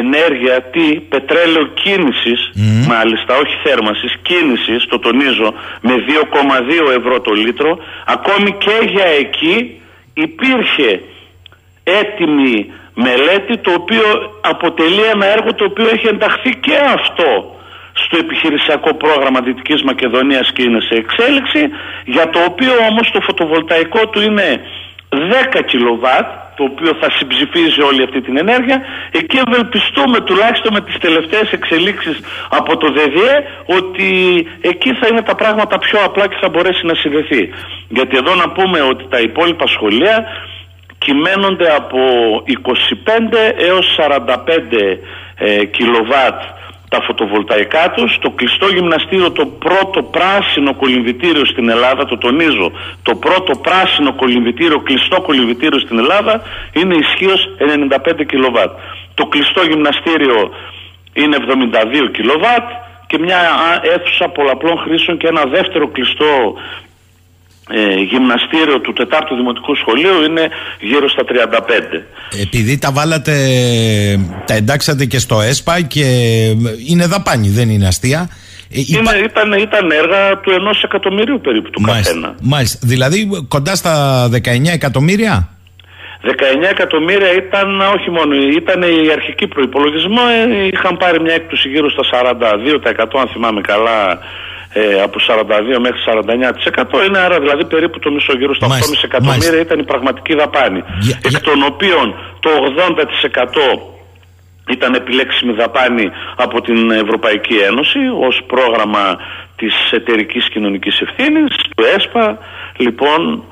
ενέργεια τι πετρέλαιο κίνησης μάλιστα όχι θέρμανσης κίνησης το τονίζω με 2,2 ευρώ το λίτρο ακόμη και για εκεί υπήρχε έτοιμη μελέτη το οποίο αποτελεί ένα έργο το οποίο έχει ενταχθεί και αυτό στο επιχειρησιακό πρόγραμμα Δυτικής Μακεδονίας και είναι σε εξέλιξη για το οποίο όμως το φωτοβολταϊκό του είναι 10 κιλοβάτ το οποίο θα συμψηφίζει όλη αυτή την ενέργεια. Εκεί ευελπιστούμε τουλάχιστον με τις τελευταίες εξελίξεις από το ΔΔΕ ότι εκεί θα είναι τα πράγματα πιο απλά και θα μπορέσει να συνδεθεί. Γιατί εδώ να πούμε ότι τα υπόλοιπα σχολεία κυμαίνονται από 25 έως 45 ε, κιλοβάτ τα φωτοβολταϊκά τους. Το κλειστό γυμναστήριο, το πρώτο πράσινο κολυμβητήριο στην Ελλάδα, το τονίζω, το πρώτο πράσινο κολυμβητήριο, κλειστό κολυμβητήριο στην Ελλάδα είναι ισχύως 95 κιλοβάτ. Το κλειστό γυμναστήριο είναι 72 κιλοβάτ και μια αίθουσα πολλαπλών χρήσεων και ένα δεύτερο κλειστό ε, γυμναστήριο του τετάρτου δημοτικού σχολείου είναι γύρω στα 35. Επειδή τα βάλατε, τα εντάξατε και στο ΕΣΠΑ και είναι δαπάνη, δεν είναι αστεία. Ε, είναι, ήταν, ήταν έργα του ενός εκατομμυρίου περίπου του μάλιστα, καθένα. Μάλιστα. Δηλαδή κοντά στα 19 εκατομμύρια; 19 εκατομμύρια ήταν όχι μόνο, ήταν η αρχική προπολογισμό, ε, είχαν πάρει μια έκπτωση γύρω στα 42% αν θυμάμαι καλά ε, από 42 μέχρι 49% είναι άρα δηλαδή περίπου το μισό γύρω στα 8,5 εκατομμύρια ήταν η πραγματική δαπάνη. Εκ των οποίων το 80% ήταν επιλέξιμη δαπάνη από την Ευρωπαϊκή Ένωση ως πρόγραμμα της εταιρικής κοινωνικής ευθύνης, του ΕΣΠΑ. Λοιπόν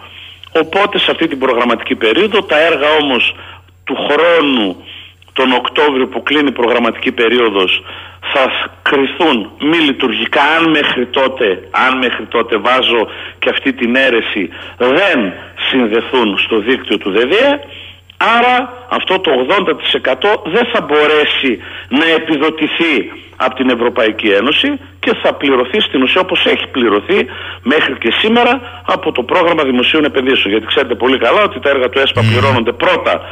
οπότε σε αυτή την προγραμματική περίοδο τα έργα όμως του χρόνου τον Οκτώβριο που κλείνει η προγραμματική περίοδος θα κρυθούν μη λειτουργικά αν μέχρι τότε, αν μέχρι τότε βάζω και αυτή την αίρεση δεν συνδεθούν στο δίκτυο του ΔΔΕ άρα αυτό το 80% δεν θα μπορέσει να επιδοτηθεί από την Ευρωπαϊκή Ένωση και θα πληρωθεί στην ουσία όπως έχει πληρωθεί μέχρι και σήμερα από το πρόγραμμα δημοσίων επενδύσεων. Γιατί ξέρετε πολύ καλά ότι τα έργα του ΕΣΠΑ πληρώνονται πρώτα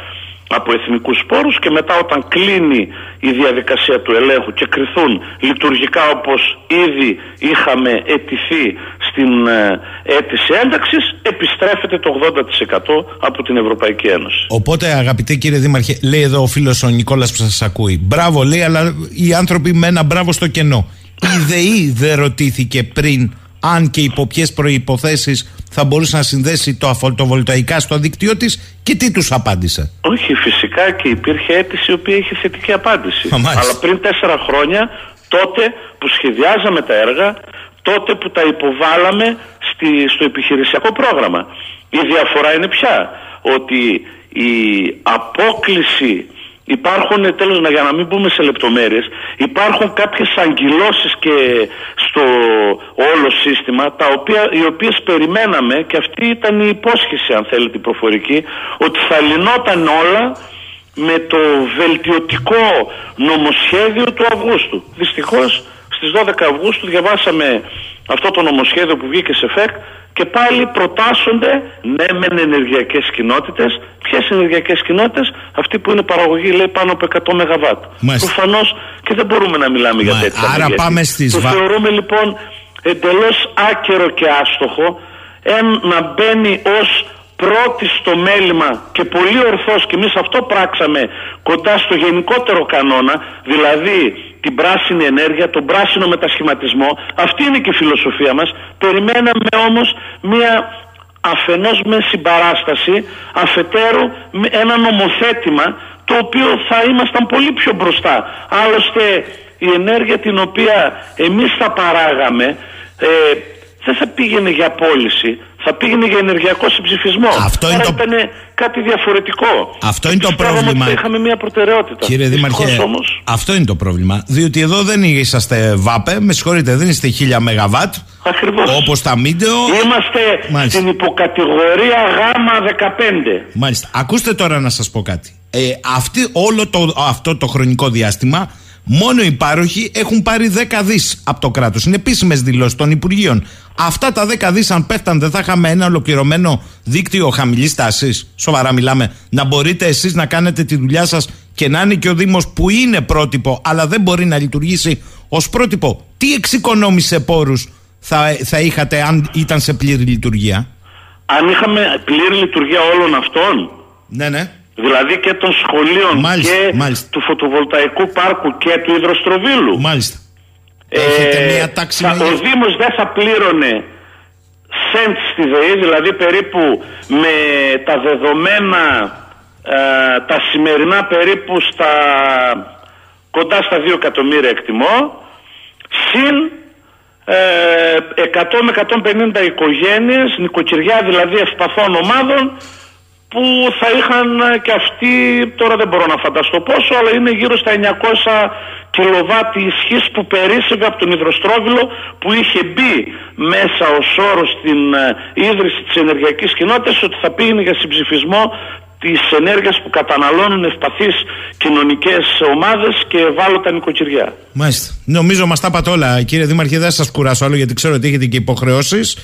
από εθνικούς σπόρους και μετά όταν κλείνει η διαδικασία του ελέγχου και κρυθούν λειτουργικά όπως ήδη είχαμε αιτηθεί στην ε, αίτηση ένταξης επιστρέφεται το 80% από την Ευρωπαϊκή Ένωση. Οπότε αγαπητέ κύριε Δήμαρχε λέει εδώ ο φίλος ο Νικόλας που σας ακούει μπράβο λέει αλλά οι άνθρωποι με ένα μπράβο στο κενό η ΔΕΗ δεν ρωτήθηκε πριν αν και υπό ποιες προποθέσει θα μπορούσε να συνδέσει το αφωτοβολταϊκά στο δίκτυό της και τι τους απάντησε; Όχι, φυσικά και υπήρχε αίτηση η οποία είχε θετική απάντηση. Αλλά πριν τέσσερα χρόνια, τότε που σχεδιάζαμε τα έργα, τότε που τα υποβάλαμε στη, στο επιχειρησιακό πρόγραμμα. Η διαφορά είναι πια ότι η απόκληση Υπάρχουν, τέλος για να μην μπούμε σε λεπτομέρειες, υπάρχουν κάποιες αγκυλώσεις και στο όλο σύστημα, τα οποία, οι οποίες περιμέναμε και αυτή ήταν η υπόσχεση αν θέλετε η προφορική, ότι θα λυνόταν όλα με το βελτιωτικό νομοσχέδιο του Αυγούστου. Δυστυχώς στις 12 Αυγούστου διαβάσαμε αυτό το νομοσχέδιο που βγήκε σε ΦΕΚ και πάλι προτάσσονται ναι μεν ενεργειακές κοινότητες. Ποιες ενεργειακές κοινότητες; Αυτή που είναι παραγωγή λέει πάνω από 100 ΜΒ προφανώς και δεν μπορούμε να μιλάμε για τέτοια Άρα πάμε στις το θεωρούμε λοιπόν εντελώς άκερο και άστοχο εν, να μπαίνει ως πρώτη στο μέλημα και πολύ ορθώς και εμείς αυτό πράξαμε κοντά στο γενικότερο κανόνα δηλαδή την πράσινη ενέργεια, τον πράσινο μετασχηματισμό. Αυτή είναι και η φιλοσοφία μας. Περιμέναμε όμως μια αφενός με συμπαράσταση αφετέρου με ένα νομοθέτημα το οποίο θα ήμασταν πολύ πιο μπροστά. Άλλωστε η ενέργεια την οποία εμείς θα παράγαμε ε, δεν θα πήγαινε για πώληση θα πήγαινε για ενεργειακό συμψηφισμό. Αυτό Άρα είναι το... ήταν κάτι διαφορετικό. Αυτό είναι το πρόβλημα. Ότι είχαμε μια προτεραιότητα. Κύριε Δήμαρχε, όμως... αυτό είναι το πρόβλημα. Διότι εδώ δεν είσαστε ΒΑΠΕ, με συγχωρείτε, δεν είστε 1000 ΜΒ. Ακριβώς. Όπως τα Μίντεο. Είμαστε Μάλιστα. στην υποκατηγορία Γ15. Μάλιστα. Ακούστε τώρα να σας πω κάτι. Ε, αυτή, όλο το, αυτό το χρονικό διάστημα Μόνο οι πάροχοι έχουν πάρει 10 δις από το κράτος. Είναι επίσημες δηλώσεις των Υπουργείων. Αυτά τα 10 δις, αν πέφταν, δεν θα είχαμε ένα ολοκληρωμένο δίκτυο χαμηλής τάσης. Σοβαρά μιλάμε. Να μπορείτε εσείς να κάνετε τη δουλειά σας και να είναι και ο Δήμος που είναι πρότυπο, αλλά δεν μπορεί να λειτουργήσει ως πρότυπο. Τι εξοικονόμησε πόρους θα, θα είχατε αν ήταν σε πλήρη λειτουργία; Αν είχαμε πλήρη λειτουργία όλων αυτών; Ναι, ναι. Δηλαδή και των σχολείων και του φωτοβολταϊκού πάρκου και του υδροστροβίλου. Μάλιστα. Ε, Έχετε μια τάξη θα, Ο Δήμος δεν θα πλήρωνε σέντ στη ΔΕΗ, δηλαδή περίπου με τα δεδομένα ε, τα σημερινά περίπου στα κοντά στα 2 εκατομμύρια εκτιμώ συν ε, 100 με 150 οικογένειες, νοικοκυριά δηλαδή ευπαθών ομάδων που θα είχαν ε, και αυτοί, τώρα δεν μπορώ να φανταστώ πόσο, αλλά είναι γύρω στα 900 κιλοβάτι ισχύς που περίσσευε από τον υδροστρόβιλο που είχε μπει μέσα ως όρο στην ε, ίδρυση της ενεργειακής κοινότητας ότι θα πήγαινε για συμψηφισμό της ενέργειας που καταναλώνουν ευπαθείς κοινωνικές ομάδες και ευάλωτα νοικοκυριά. Μάλιστα. Νομίζω μας τα είπατε όλα κύριε Δήμαρχε, δεν σας κουράσω άλλο γιατί ξέρω ότι έχετε και υποχρεώσεις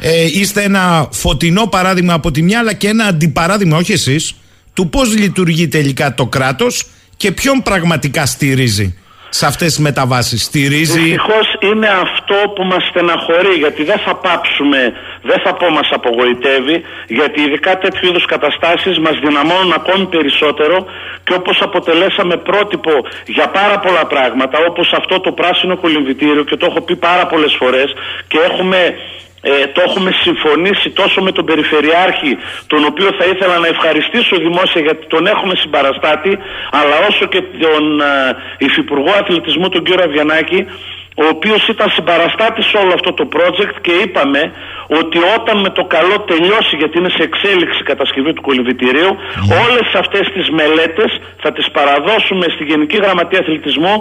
ε, είστε ένα φωτεινό παράδειγμα από τη μια αλλά και ένα αντιπαράδειγμα, όχι εσείς, του πώς λειτουργεί τελικά το κράτος και ποιον πραγματικά στηρίζει. σε αυτές τις μεταβάσεις. Στηρίζει. Δυστυχώς είναι αυτό που μας στεναχωρεί, γιατί δεν θα πάψουμε, δεν θα πω μας απογοητεύει, γιατί ειδικά τέτοιου είδους καταστάσεις μας δυναμώνουν ακόμη περισσότερο και όπως αποτελέσαμε πρότυπο για πάρα πολλά πράγματα, όπως αυτό το πράσινο κολυμβητήριο, και το έχω πει πάρα πολλές φορές, και έχουμε ε, το έχουμε συμφωνήσει τόσο με τον Περιφερειάρχη τον οποίο θα ήθελα να ευχαριστήσω δημόσια γιατί τον έχουμε συμπαραστάτη αλλά όσο και τον ε, Υφυπουργό Αθλητισμού τον κύριο Αβιανάκη ο οποίος ήταν συμπαραστάτης σε όλο αυτό το project και είπαμε ότι όταν με το καλό τελειώσει γιατί είναι σε εξέλιξη η κατασκευή του κολυβητηρίου mm. όλες αυτές τις μελέτες θα τις παραδώσουμε στη Γενική Γραμματεία Αθλητισμού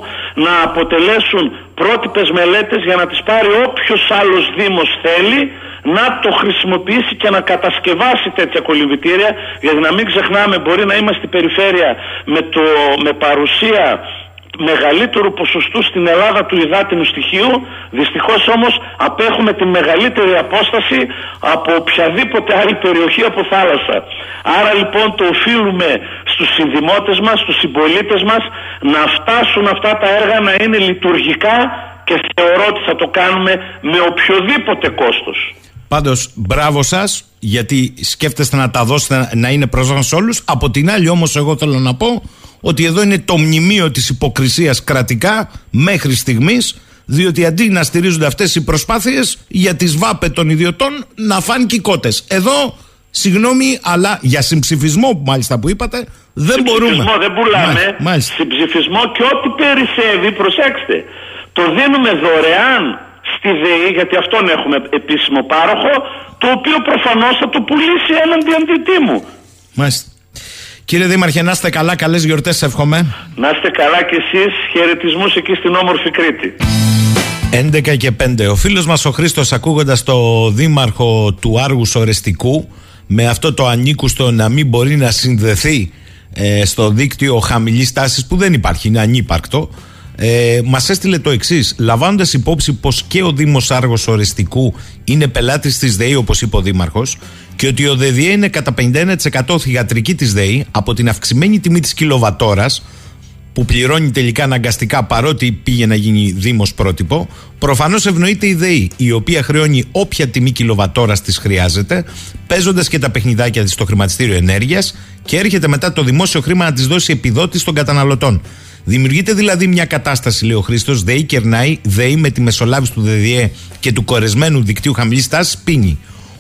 να αποτελέσουν πρότυπες μελέτες για να τις πάρει όποιος άλλος δήμος θέλει να το χρησιμοποιήσει και να κατασκευάσει τέτοια κολυβητήρια γιατί να μην ξεχνάμε μπορεί να είμαστε περιφέρεια με, το, με παρουσία μεγαλύτερου ποσοστού στην Ελλάδα του υδάτινου στοιχείου. Δυστυχώς όμως απέχουμε τη μεγαλύτερη απόσταση από οποιαδήποτε άλλη περιοχή από θάλασσα. Άρα λοιπόν το οφείλουμε στους συνδημότες μας, στους συμπολίτες μας να φτάσουν αυτά τα έργα να είναι λειτουργικά και θεωρώ ότι θα το κάνουμε με οποιοδήποτε κόστος. Πάντως, μπράβο σας, γιατί σκέφτεστε να τα δώσετε να είναι πρόσβαση σε όλους. Από την άλλη, όμως, εγώ θέλω να πω ότι εδώ είναι το μνημείο της υποκρισίας κρατικά μέχρι στιγμής διότι αντί να στηρίζονται αυτές οι προσπάθειες για τις βάπε των ιδιωτών να φάνε κότες. Εδώ Συγγνώμη, αλλά για συμψηφισμό μάλιστα που είπατε, δεν μπορούμε. Συμψηφισμό δεν πουλάμε. Μάλιστα, Συμψηφισμό και ό,τι περισσεύει, προσέξτε, το δίνουμε δωρεάν στη ΔΕΗ, γιατί αυτόν έχουμε επίσημο πάροχο, το οποίο προφανώς θα το πουλήσει έναντι αντιτίμου. Μάλιστα. Κύριε Δήμαρχε, να είστε καλά, καλές γιορτές εύχομαι. Να είστε καλά κι εσείς, χαιρετισμούς εκεί στην όμορφη Κρήτη. 11 και 5. Ο φίλος μας ο Χρήστος ακούγοντας το Δήμαρχο του Άργους Ορεστικού με αυτό το ανήκουστο να μην μπορεί να συνδεθεί ε, στο δίκτυο χαμηλής τάσης που δεν υπάρχει, είναι ανύπαρκτο ε, Μας έστειλε το εξής. Λαμβάνοντας υπόψη πως και ο Δήμος Άργος Οριστικού είναι πελάτης της ΔΕΗ, όπως είπε ο Δήμαρχος, και ότι ο ΔΕΔΙΕ είναι κατά 51% θηγατρική της ΔΕΗ από την αυξημένη τιμή της κιλοβατόρας, που πληρώνει τελικά αναγκαστικά παρότι πήγε να γίνει Δήμος πρότυπο, προφανώς ευνοείται η ΔΕΗ, η οποία χρεώνει όποια τιμή κιλοβατόρας της χρειάζεται, παίζοντας και τα παιχνιδάκια της στο χρηματιστήριο ενέργειας και έρχεται μετά το δημόσιο χρήμα να της δώσει επιδότηση των καταναλωτών. Δημιουργείται δηλαδή μια κατάσταση, λέει ο Χρήστος, ΔΕΗ κερνάει, ΔΕΗ με τη μεσολάβηση του ΔΔΕ και του κορεσμένου δικτύου χαμηλής τάσης πίνει.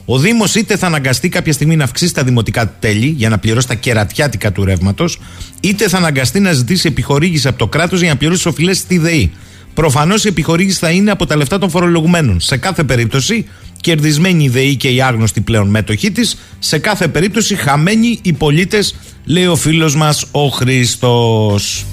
Ο Δήμος είτε θα αναγκαστεί κάποια στιγμή να αυξήσει τα δημοτικά τέλη για να πληρώσει τα κερατιάτικα του ρεύματος, είτε θα αναγκαστεί να ζητήσει επιχορήγηση από το κράτος για να πληρώσει οφειλές στη ΔΕΗ. Προφανώς η επιχορήγηση θα είναι από τα λεφτά των φορολογουμένων. Σε κάθε περίπτωση, κερδισμένη η ΔΕΗ και η άγνωστη πλέον μέτοχή της. Σε κάθε περίπτωση, χαμένοι οι πολίτες, λέει ο φίλος μας ο Χρήστος.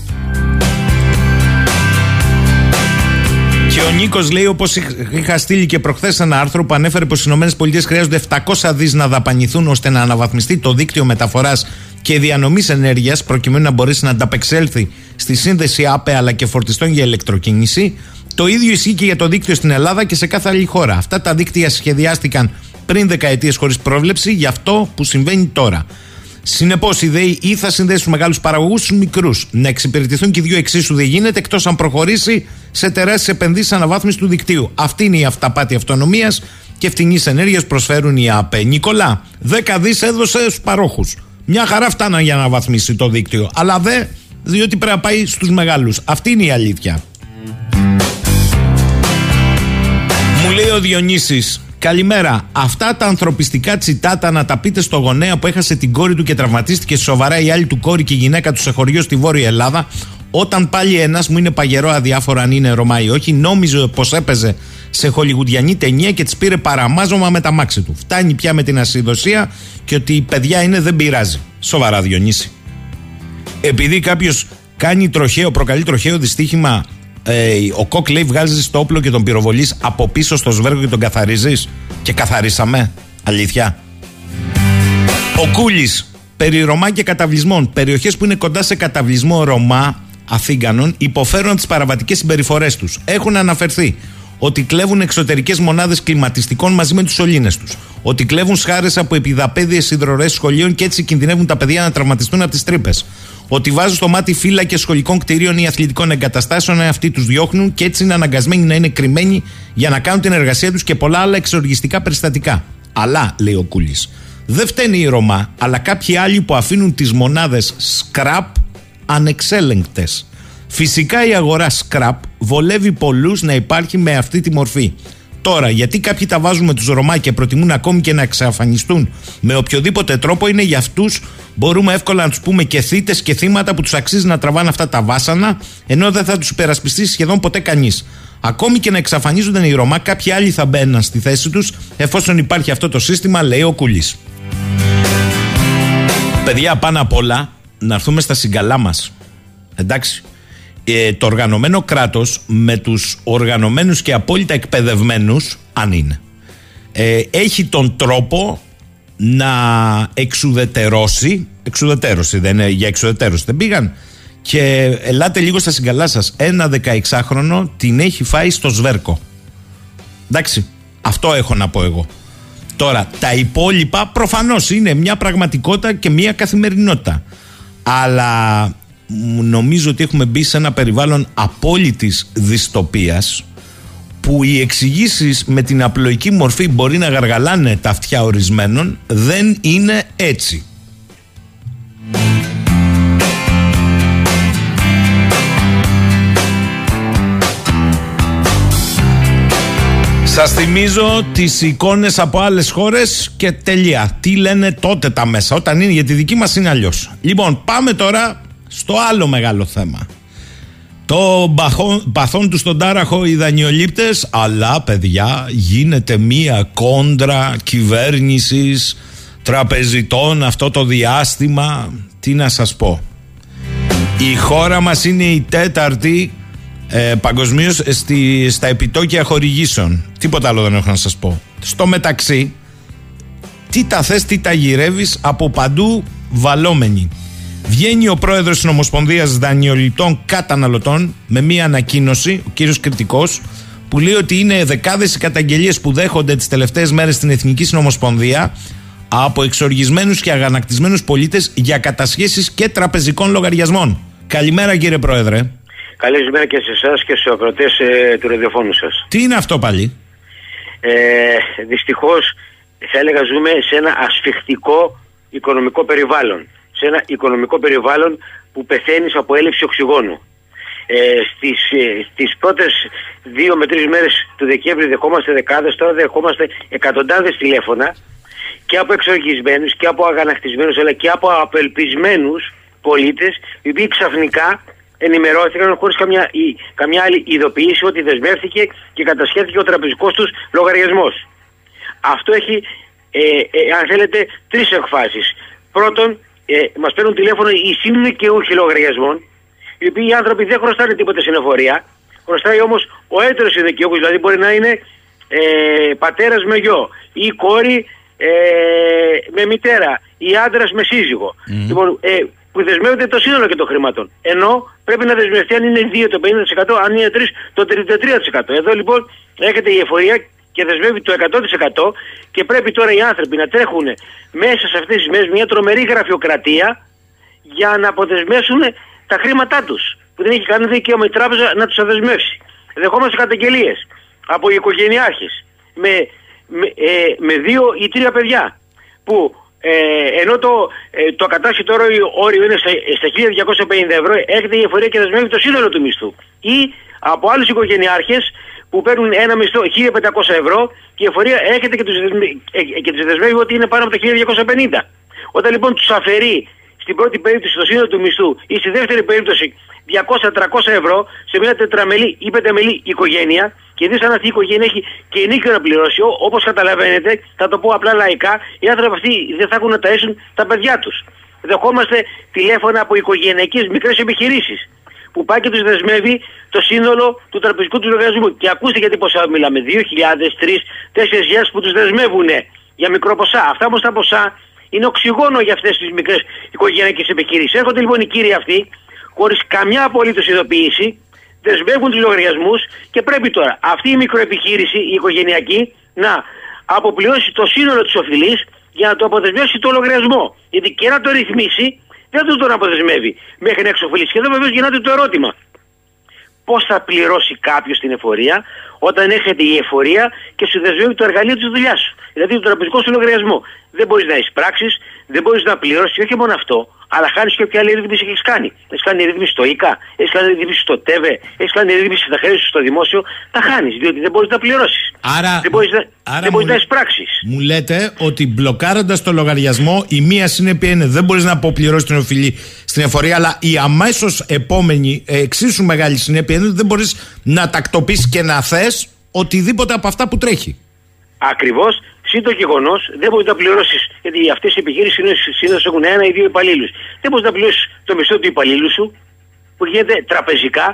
Και ο Νίκος λέει, όπως είχα στείλει και προχθές ένα άρθρο που ανέφερε πως οι ΗΠΑ χρειάζονται 700 δις να δαπανηθούν ώστε να αναβαθμιστεί το δίκτυο μεταφοράς και διανομής ενέργειας, προκειμένου να μπορέσει να ανταπεξέλθει στη σύνδεση ΑΠΕ αλλά και φορτιστών για ηλεκτροκίνηση. Το ίδιο ισχύει και για το δίκτυο στην Ελλάδα και σε κάθε άλλη χώρα. Αυτά τα δίκτυα σχεδιάστηκαν πριν δεκαετίες χωρίς πρόβλεψη για αυτό που συμβαίνει τώρα. Συνεπώς, η ΔΕΗ ή θα συνδέσει του μεγάλους παραγωγούς στους μικρούς. Να εξυπηρετηθούν και οι δύο εξίσου δεν γίνεται εκτός αν προχωρήσει σε τεράστιε επενδύσεις αναβάθμισης του δικτύου. Αυτή είναι η αυταπάτη αυτονομίας και φτηνής ενέργειας προσφέρουν οι ΑΠΕ. Νικολά, 10 δις έδωσε στους παρόχους. Μια χαρά φτάναν για να αναβαθμίσει το δίκτυο. Αλλά δε, διότι πρέπει να πάει στους μεγάλους. Αυτή είναι η αλήθεια. Μου λέει ο Διονύσης Καλημέρα. Αυτά τα ανθρωπιστικά τσιτάτα να τα πείτε στο γονέα που έχασε την κόρη του και τραυματίστηκε σοβαρά η άλλη του κόρη και η γυναίκα του σε χωριό στη Βόρεια Ελλάδα. Όταν πάλι ένας μου είναι παγερό αδιάφορο αν είναι Ρωμά ή όχι, νόμιζε πως έπαιζε σε χολιγουντιανή ταινία και της πήρε παραμάζωμα με τα μάξι του. Φτάνει πια με την ασυδοσία και ότι η παιδιά είναι δεν πειράζει. Σοβαρά, Διονύση. Επειδή κάποιος κάνει τροχαίο, προκαλεί τροχαίο δυστύχημα ε, ο Κοκ λέει βγάζεις στο όπλο και τον πυροβολείς από πίσω στο σβέργο και τον καθαρίζεις. Και καθαρίσαμε. Αλήθεια. Ο Κούλης. Περί Ρωμά και καταβλισμών. Περιοχές που είναι κοντά σε καταβλισμό Ρωμά Αθήγανων υποφέρουν τις παραβατικές συμπεριφορές τους. Έχουν αναφερθεί ότι κλέβουν εξωτερικές μονάδες κλιματιστικών μαζί με τους σωλήνες τους. Ότι κλέβουν σχάρες από επιδαπέδιε υδρορές σχολείων και έτσι κινδυνεύουν τα παιδιά να τραυματιστούν από τις τρύπες ότι βάζουν στο μάτι φύλακε σχολικών κτηρίων ή αθλητικών εγκαταστάσεων, αυτοί τους διώχνουν και έτσι είναι αναγκασμένοι να είναι κρυμμένοι για να κάνουν την εργασία τους και πολλά άλλα εξοργιστικά περιστατικά. Αλλά, λέει ο Κούλης, δεν φταίνει η Ρωμά, αλλά κάποιοι άλλοι που αφήνουν τις μονάδες scrap ανεξέλεγκτες. Φυσικά η αγορά scrap βολεύει πολλούς να υπάρχει με αυτή τη μορφή. Τώρα, γιατί κάποιοι τα βάζουν με τους Ρωμά και προτιμούν ακόμη και να εξαφανιστούν με οποιοδήποτε τρόπο, είναι για αυτούς μπορούμε εύκολα να τους πούμε και θύτε και θύματα που τους αξίζει να τραβάνε αυτά τα βάσανα, ενώ δεν θα τους υπερασπιστεί σχεδόν ποτέ κανείς. Ακόμη και να εξαφανίζονταν οι Ρωμά, κάποιοι άλλοι θα μπαίναν στη θέση τους εφόσον υπάρχει αυτό το σύστημα, λέει ο Κουλή. Παιδιά, πάνω απ' όλα να έρθουμε στα συγκαλά μας. Εντάξει. Ε, το οργανωμένο κράτος με τους οργανωμένους και απόλυτα εκπαιδευμένους αν είναι ε, έχει τον τρόπο να εξουδετερώσει εξουδετερώσει δεν είναι για εξουδετερώσει δεν πήγαν. Και ελάτε λίγο στα συγκαλά σας. Ένα 16χρονο την έχει φάει στο σβέρκο. Εντάξει αυτό έχω να πω εγώ. Τώρα τα υπόλοιπα προφανώς είναι μια πραγματικότητα και μια καθημερινότητα αλλά νομίζω ότι έχουμε μπει σε ένα περιβάλλον απόλυτης δυστοπίας που οι εξηγήσεις με την απλοϊκή μορφή μπορεί να γαργαλάνε τα αυτιά ορισμένων δεν είναι έτσι. Σας θυμίζω τις εικόνες από άλλες χώρες και τελεία. Τι λένε τότε τα μέσα. Όταν είναι για τη δική μας είναι αλλιώς. Λοιπόν πάμε τώρα στο άλλο μεγάλο θέμα. Το παθόν του στον τάραχο οι δανειολήπτες αλλά παιδιά γίνεται μία κόντρα κυβέρνησης τραπεζιτών αυτό το διάστημα τι να σας πω η χώρα μας είναι η τέταρτη ε, παγκοσμίως στα επιτόκια χορηγήσεων τίποτα άλλο δεν έχω να σας πω στο μεταξύ τι τα θες τι τα γυρεύεις από παντού βαλόμενοι Βγαίνει ο πρόεδρος της Ομοσπονδία Δανειολητών Καταναλωτών με μία ανακοίνωση, ο κύριος Κριτικός, που λέει ότι είναι δεκάδες οι καταγγελίες που δέχονται τις τελευταίες μέρες στην Εθνική Συνομοσπονδία από εξοργισμένους και αγανακτισμένους πολίτες για κατασχέσεις και τραπεζικών λογαριασμών. Καλημέρα, κύριε Πρόεδρε. Καλημέρα και σε εσάς και στους ακροτέ ε, του ραδιοφώνου σας. Τι είναι αυτό πάλι, ε, Δυστυχώς, θα έλεγα, ζούμε σε ένα ασφιχτικό οικονομικό περιβάλλον σε ένα οικονομικό περιβάλλον που πεθαίνει από έλλειψη οξυγόνου. Ε, στις, ε, στις πρώτες δύο με τρεις μέρες του Δεκέμβρη δεχόμαστε δεκάδες, τώρα δεχόμαστε εκατοντάδες τηλέφωνα και από εξοργισμένους και από αγανακτισμένους αλλά και από απελπισμένους πολίτες οι οποίοι ξαφνικά ενημερώθηκαν χωρίς καμιά, η, καμιά άλλη ειδοποίηση ότι δεσμεύθηκε και κατασχέθηκε ο τραπεζικός τους λογαριασμός. Αυτό έχει, ε, ε, αν θέλετε, τρεις εκφάσεις. Πρώτον, ε, μας παίρνουν τηλέφωνο οι συνδικαιούχοι λογαριασμών, οι οποίοι οι άνθρωποι δεν χρωστάνε τίποτα στην εφορία. Χρωστάει όμως ο έτερος συνδικαιούχο, δηλαδή μπορεί να είναι ε, πατέρας με γιο ή κόρη ε, με μητέρα ή άντρας με σύζυγο. Mm. Λοιπόν, ε, που δεσμεύεται το σύνολο και των χρημάτων. Ενώ πρέπει να δεσμευτεί αν είναι 2 το 50%, αν είναι 3 το 33%. Εδώ λοιπόν έρχεται η εφορία και δεσμεύει το 100% και πρέπει τώρα οι άνθρωποι να τρέχουν μέσα σε αυτές τις μέρες μια τρομερή γραφειοκρατία για να αποδεσμεύσουν τα χρήματά τους που δεν έχει κανένα δικαίωμα η τράπεζα να τους αδεσμεύσει. Δεχόμαστε καταγγελίες από οι οικογενειάρχες με, με, ε, με δύο ή τρία παιδιά που ε, ενώ το, ε, το κατάστατο όριο είναι στα, 1250 ευρώ έρχεται η εφορία και δεσμεύει το σύνολο του μισθού ή από άλλους οικογενειάρχες που παίρνουν ένα μισθό 1500 ευρώ και η εφορία έρχεται και τους ε, δεσμεύει ότι είναι πάνω από τα 1250. Όταν λοιπόν τους αφαιρεί στην πρώτη περίπτωση το σύνολο του μισθού ή στη δεύτερη περίπτωση 200-300 ευρώ σε μια τετραμελή ή πενταμελή οικογένεια και δεις αν αυτή η οικογένεια έχει και ενίκιο να πληρώσει, όπως καταλαβαίνετε, θα το πω απλά λαϊκά, οι άνθρωποι αυτοί δεν θα έχουν να ταΐσουν τα παιδιά τους. Δεχόμαστε τηλέφωνα από οικογενειακές μικρές επιχειρήσεις που πάει και τους δεσμεύει το σύνολο του τραπεζικού τους λογαριασμού. Και ακούστε γιατί ποσά μιλάμε. 2.000, 3.000, 4.000 που τους δεσμεύουν για μικρό ποσά. Αυτά όμως τα ποσά είναι οξυγόνο για αυτές τις μικρές οικογενειακές επιχειρήσεις. Έρχονται λοιπόν οι κύριοι αυτοί, χωρίς καμιά απολύτως ειδοποίηση, δεσμεύουν τους λογαριασμούς και πρέπει τώρα αυτή η μικροεπιχείρηση, η οικογενειακή, να αποπληρώσει το σύνολο της οφειλής για να το αποδεσμεύσει το λογαριασμό. Γιατί και να το ρυθμίσει δεν τους τον αποδεσμεύει μέχρι να εξοφλήσει. Και εδώ βεβαίως γίνεται το ερώτημα. Πώς θα πληρώσει κάποιος την εφορία όταν έρχεται η εφορία και σου δεσμεύει το εργαλείο της δουλειάς σου. Δηλαδή το τραπεζικό σου λογαριασμό. Δεν μπορείς να εισπράξει, δεν μπορείς να πληρώσεις, όχι μόνο αυτό, αλλά χάνεις και όποια άλλη ρύθμιση έχεις κάνει. Έχεις κάνει ρύθμιση στο ΙΚΑ, έχεις κάνει ρύθμιση στο ΤΕΒΕ, έχεις κάνει ρύθμιση στα χρέη σου στο δημόσιο. Τα χάνεις, διότι δεν μπορείς να πληρώσεις. Άρα, δεν μπορείς να, άρα δεν μπορείς μου, να εισπράξει. Μου λέτε ότι μπλοκάροντας το λογαριασμό, η μία συνέπεια είναι δεν μπορείς να αποπληρώσεις την οφειλή στην εφορία, αλλά η αμέσως επόμενη, ε, εξίσου μεγάλη συνέπεια είναι ότι δεν μπορείς να τακτοποιήσει και να θες οτιδήποτε από αυτά που τρέχει. Ακριβώς. Συν το γεγονός δεν μπορείς να πληρώσεις, γιατί αυτές οι επιχείρησεις συνήθως έχουν ένα ή δύο υπαλλήλους. Δεν μπορείς να πληρώσεις το μισθό του υπαλλήλου σου, που γίνεται τραπεζικά,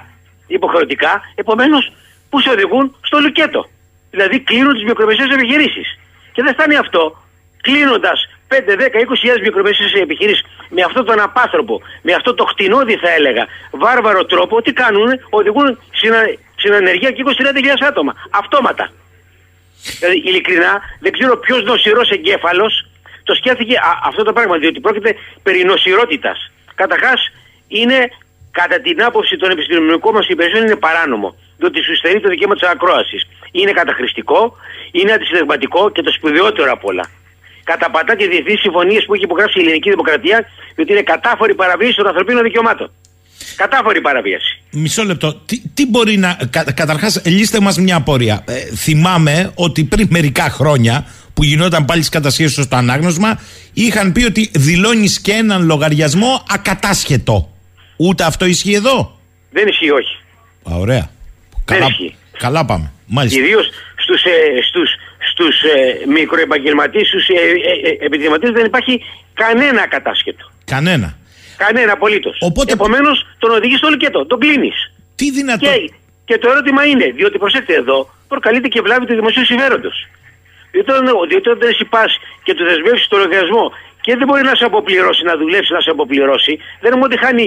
υποχρεωτικά, επομένως που σε οδηγούν στο λουκέτο. Δηλαδή κλείνουν τις μικρομεσαίες επιχειρήσεις. Και δεν φτάνει αυτό. Κλείνοντας 5, 10, 20.000 μικρομεσαίες επιχειρήσεις με αυτόν τον απάνθρωπο, με αυτό το χτινόδι θα έλεγα, βάρβαρο τρόπο, τι κάνουν, οδηγούν στην ανεργία και 20-30.000 άτομα. Αυτόματα. Δηλαδή, ειλικρινά, δεν ξέρω ποιος νοσηρός εγκέφαλος το σκέφτηκε α, αυτό το πράγμα, διότι πρόκειται περί νοσηρότητας. Καταρχάς, είναι κατά την άποψη των επιστημονικών μας υπηρεσιών είναι παράνομο. Διότι σου στερεί το δικαίωμα της ακρόασης. Είναι καταχρηστικό, είναι αντισυνταγματικό και το σπουδαιότερο απ' όλα. Καταπατά και διεθνεί συμφωνίες που έχει υπογράψει η ελληνική δημοκρατία, διότι είναι κατάφορη παραβίαση των ανθρωπίνων δικαιωμάτων. Κατάφορη παραβίαση. Μισό λεπτό. Τι, τι μπορεί να. Κα, Καταρχάς, λύστε μας μια απορία. Ε, θυμάμαι ότι πριν μερικά χρόνια που γινόταν πάλι στις κατασχέσεις στο ανάγνωσμα, είχαν πει ότι δηλώνεις και έναν λογαριασμό ακατάσχετο. Ούτε αυτό ισχύει εδώ; Δεν ισχύει, όχι. Α, ωραία. Δεν Καλά, ισχύει. καλά πάμε. Μάλιστα. Ιδίως στους ε, στους, στους, ε, μικροεπαγγελματίες, στους ε, ε, ε, επιχειρηματίες δεν υπάρχει κανένα κατάσχετο. Κανένα. Κανένα απολύτως. Οπότε- Επομένως τον οδηγείς στο λουκέτο, τον κλείνεις. Τι δυνατό. Και, και το ερώτημα είναι, διότι προσέξτε εδώ, προκαλείται και βλάβη του δημοσίου συμφέροντος. Διότι, όταν- διότι όταν εσύ πα και του δεσμεύσεις το λογαριασμό και δεν μπορεί να σε αποπληρώσει, να δουλέψει, να σε αποπληρώσει, δεν είναι ότι χάνει,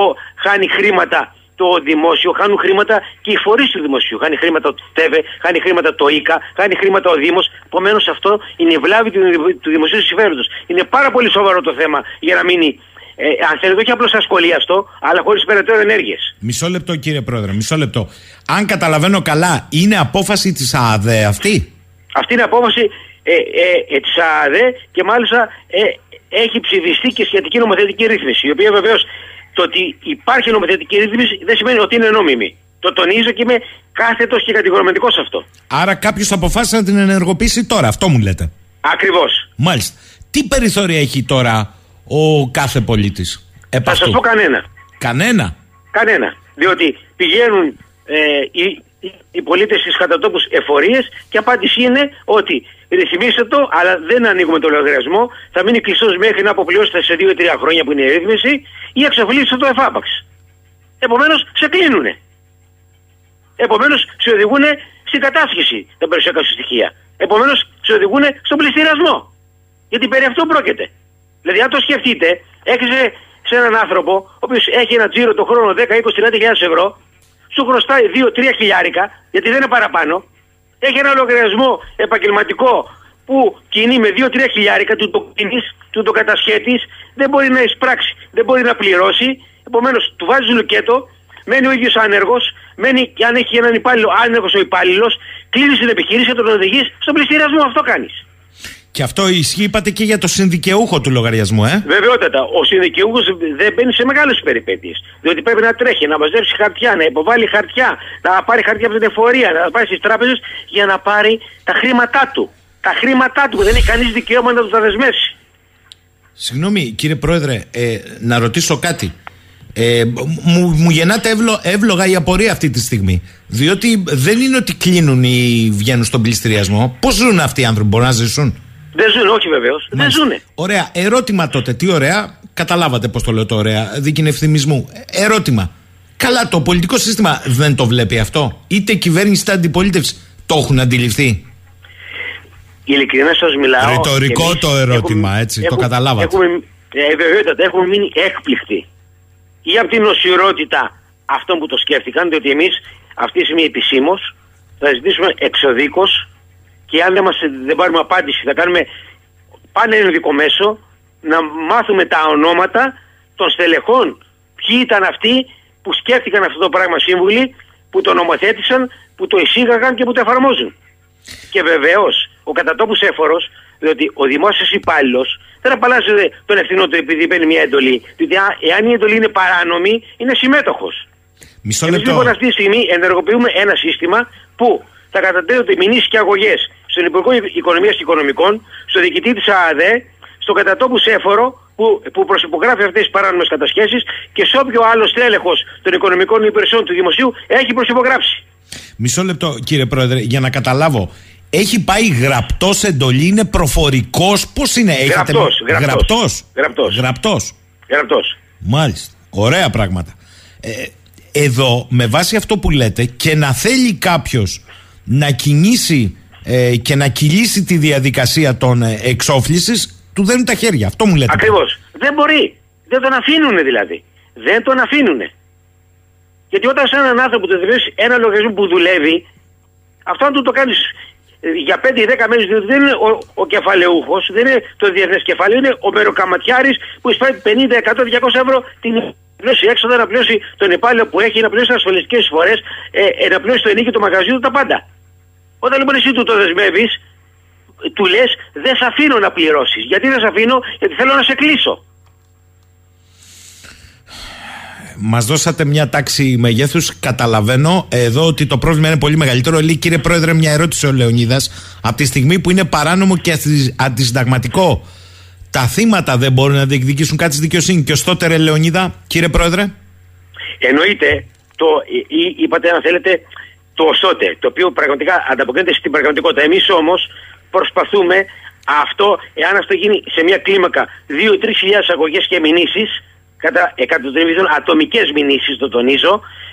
ο, χάνει χρήματα το δημόσιο, χάνουν χρήματα και οι φορείς του δημοσίου. Χάνει χρήματα το ΤΕΒΕ, χάνει χρήματα το ΙΚΑ, χάνει χρήματα ο Δήμος. Επομένως αυτό είναι η βλάβη του, του δημοσίου συμφέροντος. Είναι πάρα πολύ σοβαρό το θέμα για να μείνει, ε, αν θέλετε, όχι απλώς ασχολίαστο, αλλά χωρίς περαιτέρω ενέργειες. Μισό λεπτό, κύριε Πρόεδρε, μισό λεπτό. Αν καταλαβαίνω καλά, είναι απόφαση της ΑΑΔΕ αυτή; Αυτή είναι απόφαση ε, ε, ε, της ΑΑΔΕ και μάλιστα ε, έχει ψηφιστεί και σχετική νομοθετική ρύθμιση. Η οποία βεβαίως το ότι υπάρχει νομοθετική ρύθμιση δεν σημαίνει ότι είναι νόμιμη. Το τονίζω και είμαι κάθετος και κατηγορηματικός σε αυτό. Άρα κάποιος αποφάσισε να την ενεργοποιήσει τώρα. Αυτό μου λέτε. Ακριβώς. Μάλιστα. Τι περιθώρια έχει τώρα ο κάθε πολίτης. Θα σας πω κανένα. Κανένα. Κανένα. Διότι πηγαίνουν ε, οι, οι, οι πολίτες στις κατατόπους εφορίες και απάντηση είναι ότι ρυθμίστε το, αλλά δεν ανοίγουμε το λογαριασμό. Θα μείνει κλειστός μέχρι να αποπληρώσετε σε 2-3 χρόνια που είναι η ρύθμιση ή εξαφλίστε το εφάπαξ. Επομένως, σε κλείνουνε. Επομένως, σε οδηγούν στην κατάσχεση τα περιουσιακά σου στοιχεία. Επομένως, σε οδηγούν στον πληστηριασμό. Γιατί περί αυτού πρόκειται. Δηλαδή, αν το σκεφτείτε, έχεις σε έναν άνθρωπο, ο οποίος έχει ένα τζίρο το χρόνο 10, 20, 30 χιλιάδες ευρώ, σου χρωστάει 2-3 χιλιάρικα, γιατί δεν είναι παραπάνω, έχει ένα λογαριασμό επαγγελματικό που κινεί με 2-3 χιλιάρικα, του το κινείς, του το κατασχέτεις, δεν μπορεί να εισπράξει, δεν μπορεί να πληρώσει. Επομένως, του βάζεις λουκέτο, μένει ο ίδιος άνεργος, μένει και αν έχει έναν υπάλληλο άνεργος ο υπάλληλος, κλείνεις την επιχείρηση και τον οδηγείς στον πληστηριασμό. Αυτό κάνεις. Και αυτό ισχύει, είπατε, και για το συνδικαιούχο του λογαριασμού, ε; Βεβαιότατα. Ο συνδικαιούχος δεν μπαίνει σε μεγάλες περιπέτειες. Διότι πρέπει να τρέχει, να μαζέψει χαρτιά, να υποβάλει χαρτιά, να πάρει χαρτιά από την εφορία, να πάει στις τράπεζες για να πάρει τα χρήματά του. Τα χρήματά του που δεν έχει κανείς δικαίωμα να τους τα δεσμεύσει. Συγγνώμη, κύριε Πρόεδρε, ε, να ρωτήσω κάτι. Ε, μου, μου γεννάται εύλο, εύλογα η απορία αυτή τη στιγμή. Διότι δεν είναι ότι κλείνουν ή βγαίνουν στον πληστηριασμό. Πώς ζουν αυτοί οι άνθρωποι, μπορούν να ζήσουν; Δεν ζουν, όχι βεβαίως. Δεν Μάλιστα. ζουνε. Ωραία. Ερώτημα τότε. Τι ωραία. Καταλάβατε πώς το λέω το ωραία. Δίκη ευθυμισμού. Ε, Ερώτημα. Καλά, το πολιτικό σύστημα δεν το βλέπει αυτό. Είτε η κυβέρνηση είτε αντιπολίτευση το έχουν αντιληφθεί. Ειλικρινά σας μιλάω. Ρητορικό και εμείς το ερώτημα, έχουμε- έτσι, το έχουμε- καταλάβατε. Έχουμε, ε, βεβαιότατα, έχουμε μείνει έκπληκτοι. Ή από την οσιρότητα αυτών που το σκέφτηκαν, διότι εμείς αυτή τη στιγμή επισήμως θα ζητήσουμε εξοδίκως και αν δεν, μας, δεν πάρουμε απάντηση, θα κάνουμε πάνε ενδικό μέσο να μάθουμε τα ονόματα των στελεχών. Ποιοι ήταν αυτοί που σκέφτηκαν αυτό το πράγμα σύμβουλοι, που το νομοθέτησαν, που το εισήγαγαν και που το εφαρμόζουν. Και βεβαίως ο κατατόπους έφορος, διότι ο δημόσιος υπάλληλος δεν απαλλάσσεται τον ευθυνό του επειδή παίρνει μια εντολή. Διότι εάν η εντολή είναι παράνομη, είναι συμμέτοχος. Μισό Εμείς λεπτό. λοιπόν αυτή τη στιγμή ενεργοποιούμε ένα σύστημα που θα κατατέθονται μηνύσεις και αγωγές στον Υπουργό Οικονομίας και Οικονομικών, στο διοικητή της ΑΑΔΕ, στον κατατόπου Σέφορο που, που προσυπογράφει αυτές τις παράνομες κατασχέσεις και σε όποιο άλλο τέλεχο των οικονομικών υπηρεσιών του Δημοσίου έχει προσυπογράψει. Μισό λεπτό, κύριε Πρόεδρε, για να καταλάβω. Έχει πάει γραπτός εντολή, είναι προφορικός. Πώς είναι, έχετε. Γραπτός, γραπτός. Γραπτός. Γραπτός. Γραπτός. Γραπτός. Μάλιστα. Ωραία πράγματα. Ε, εδώ, με βάση αυτό που λέτε, και να θέλει κάποιος να κινήσει ε, και να κυλήσει τη διαδικασία των ε, εξόφλησης, του δένουν τα χέρια. Αυτό μου λέτε. Ακριβώς. Δεν μπορεί. Δεν τον αφήνουν δηλαδή. Δεν τον αφήνουν. Γιατί όταν σε έναν άνθρωπο του δίνει ένα λογαριασμό που δουλεύει, αυτό αν του το κάνεις για 5 ή 10 μέρες, διότι δεν είναι ο, ο κεφαλαιούχος, δεν είναι το διεθνές κεφάλαιο, είναι ο μεροκαματιάρης που εισφέρει 50, 100, 200 ευρώ την να πληρώσει έξοδα, να πληρώσει τον υπάλληλο που έχει, να πληρώσει τις ασφαλιστικές εισφορέ, ε, ε, να πληρώσει το ενίκιο του μαγαζιού του, τα πάντα. Όταν λοιπόν εσύ του το δεσμεύεις, του λες: Δεν σε αφήνω να πληρώσεις. Γιατί δεν σε αφήνω, Γιατί θέλω να σε κλείσω. Μας δώσατε μια τάξη μεγέθους. Καταλαβαίνω εδώ ότι το πρόβλημα είναι πολύ μεγαλύτερο. Λέει, κύριε Πρόεδρε, μια ερώτηση ο Λεωνίδας. Από τη στιγμή που είναι παράνομο και αντι- αντισυνταγματικό, τα θύματα δεν μπορούν να διεκδικήσουν κάτι στη δικαιοσύνη. Και ω τότε, ρε Λεωνίδα, κύριε Πρόεδρε. Εννοείται το, ή, ή- είπατε αν θέλετε, το οσότε, το οποίο πραγματικά ανταποκρίνεται στην πραγματικότητα. Εμείς όμως προσπαθούμε αυτό, εάν αυτό γίνει σε μια κλίμακα 2-3 χιλιάδες αγωγές και μηνύσεις, κατά εκατοντριβίδων ατομικές μηνύσεις, το τονίζω,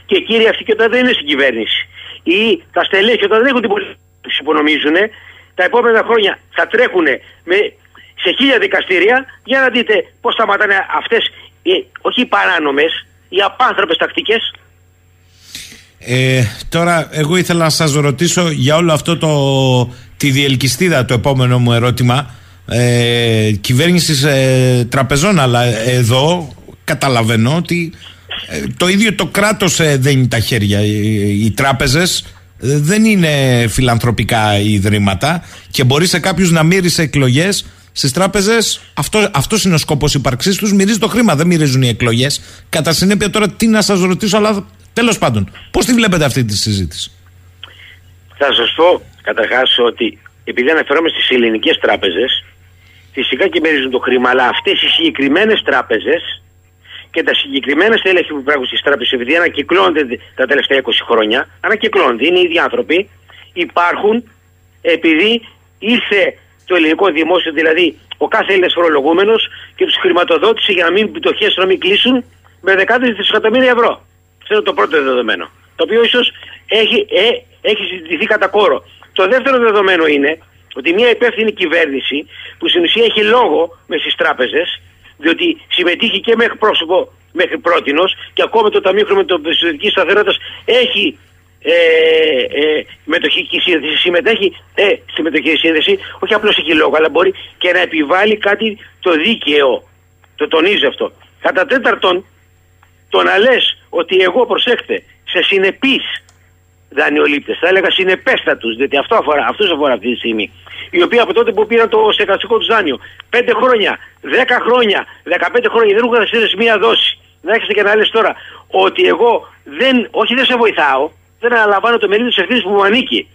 και κύριοι αυτοί και όταν δεν είναι στην κυβέρνηση. Ή τα στελέχη όταν δεν έχουν την πολιτική που νομίζουν, τα επόμενα χρόνια θα τρέχουν με, σε χίλια δικαστήρια για να δείτε πώς σταματάνε αυτές, όχι οι παράνομες, οι απάνθρωπες τακτικές. Ε, τώρα, εγώ ήθελα να σας ρωτήσω για όλο αυτό το, τη διελκυστίδα, το επόμενο μου ερώτημα. Ε, κυβέρνησης ε, τραπεζών, αλλά εδώ καταλαβαίνω ότι ε, το ίδιο το κράτος ε, δένει τα χέρια. Οι, οι τράπεζες ε, δεν είναι φιλανθρωπικά ιδρύματα και μπορεί σε κάποιους να μύρισε εκλογές Στις τράπεζες, αυτό αυτός είναι ο σκόπος ύπαρξής τους. Μυρίζει το χρήμα, δεν μυρίζουν οι εκλογές. Κατά συνέπεια, τώρα τι να σας ρωτήσω, αλλά τέλος πάντων, πώς τη βλέπετε αυτή τη συζήτηση; Θα σας πω καταρχάς ότι επειδή αναφερόμαστε στις ελληνικές τράπεζες, φυσικά και μυρίζουν το χρήμα, αλλά αυτές οι συγκεκριμένες τράπεζες και τα συγκεκριμένα στέλεχη που υπάρχουν στι τράπεζε, επειδή ανακυκλώνονται τα τελευταία 20 χρόνια, ανακυκλώνονται, είναι οι ίδιοι άνθρωποι, υπάρχουν επειδή ήρθε το ελληνικό δημόσιο, δηλαδή ο κάθε Έλληνας φορολογούμενος και τους χρηματοδότησε για να μην πτωχές να μην κλείσουν με δεκάδες δισεκατομμύρια ευρώ. Αυτό είναι το πρώτο δεδομένο. Το οποίο ίσως έχει, ε, έχει συζητηθεί κατά κόρο. Το δεύτερο δεδομένο είναι ότι μια υπεύθυνη κυβέρνηση που στην ουσία έχει λόγο μες στι τράπεζες, διότι συμμετείχε και μέχρι πρόσωπο μέχρι πρότινο και ακόμα το Ταμείο Χρηματοπιστωτική Σταθερότητας έχει ε, ε, μετοχική σύνδεση, συμμετέχει ε, στη μετοχική σύνδεση, όχι απλώς έχει λόγο, αλλά μπορεί και να επιβάλλει κάτι το δίκαιο. Το τονίζει αυτό. Κατά τέταρτον, το να λες ότι εγώ προσέχτε σε συνεπείς δανειολήπτες, θα έλεγα συνεπέστατους, διότι αυτό αφορά, αυτούς αφορά αυτή τη στιγμή, οι οποίοι από τότε που πήραν το στεγαστικό τους δάνειο 5 χρόνια, 10 χρόνια, 15 χρόνια δεν έχουν καθυστερήσει μία δόση. Να έχετε και να λες τώρα ότι εγώ δεν, όχι δεν σε βοηθάω, δεν αναλαμβάνω το μερίδιο της ευθύνης που μου ανήκει,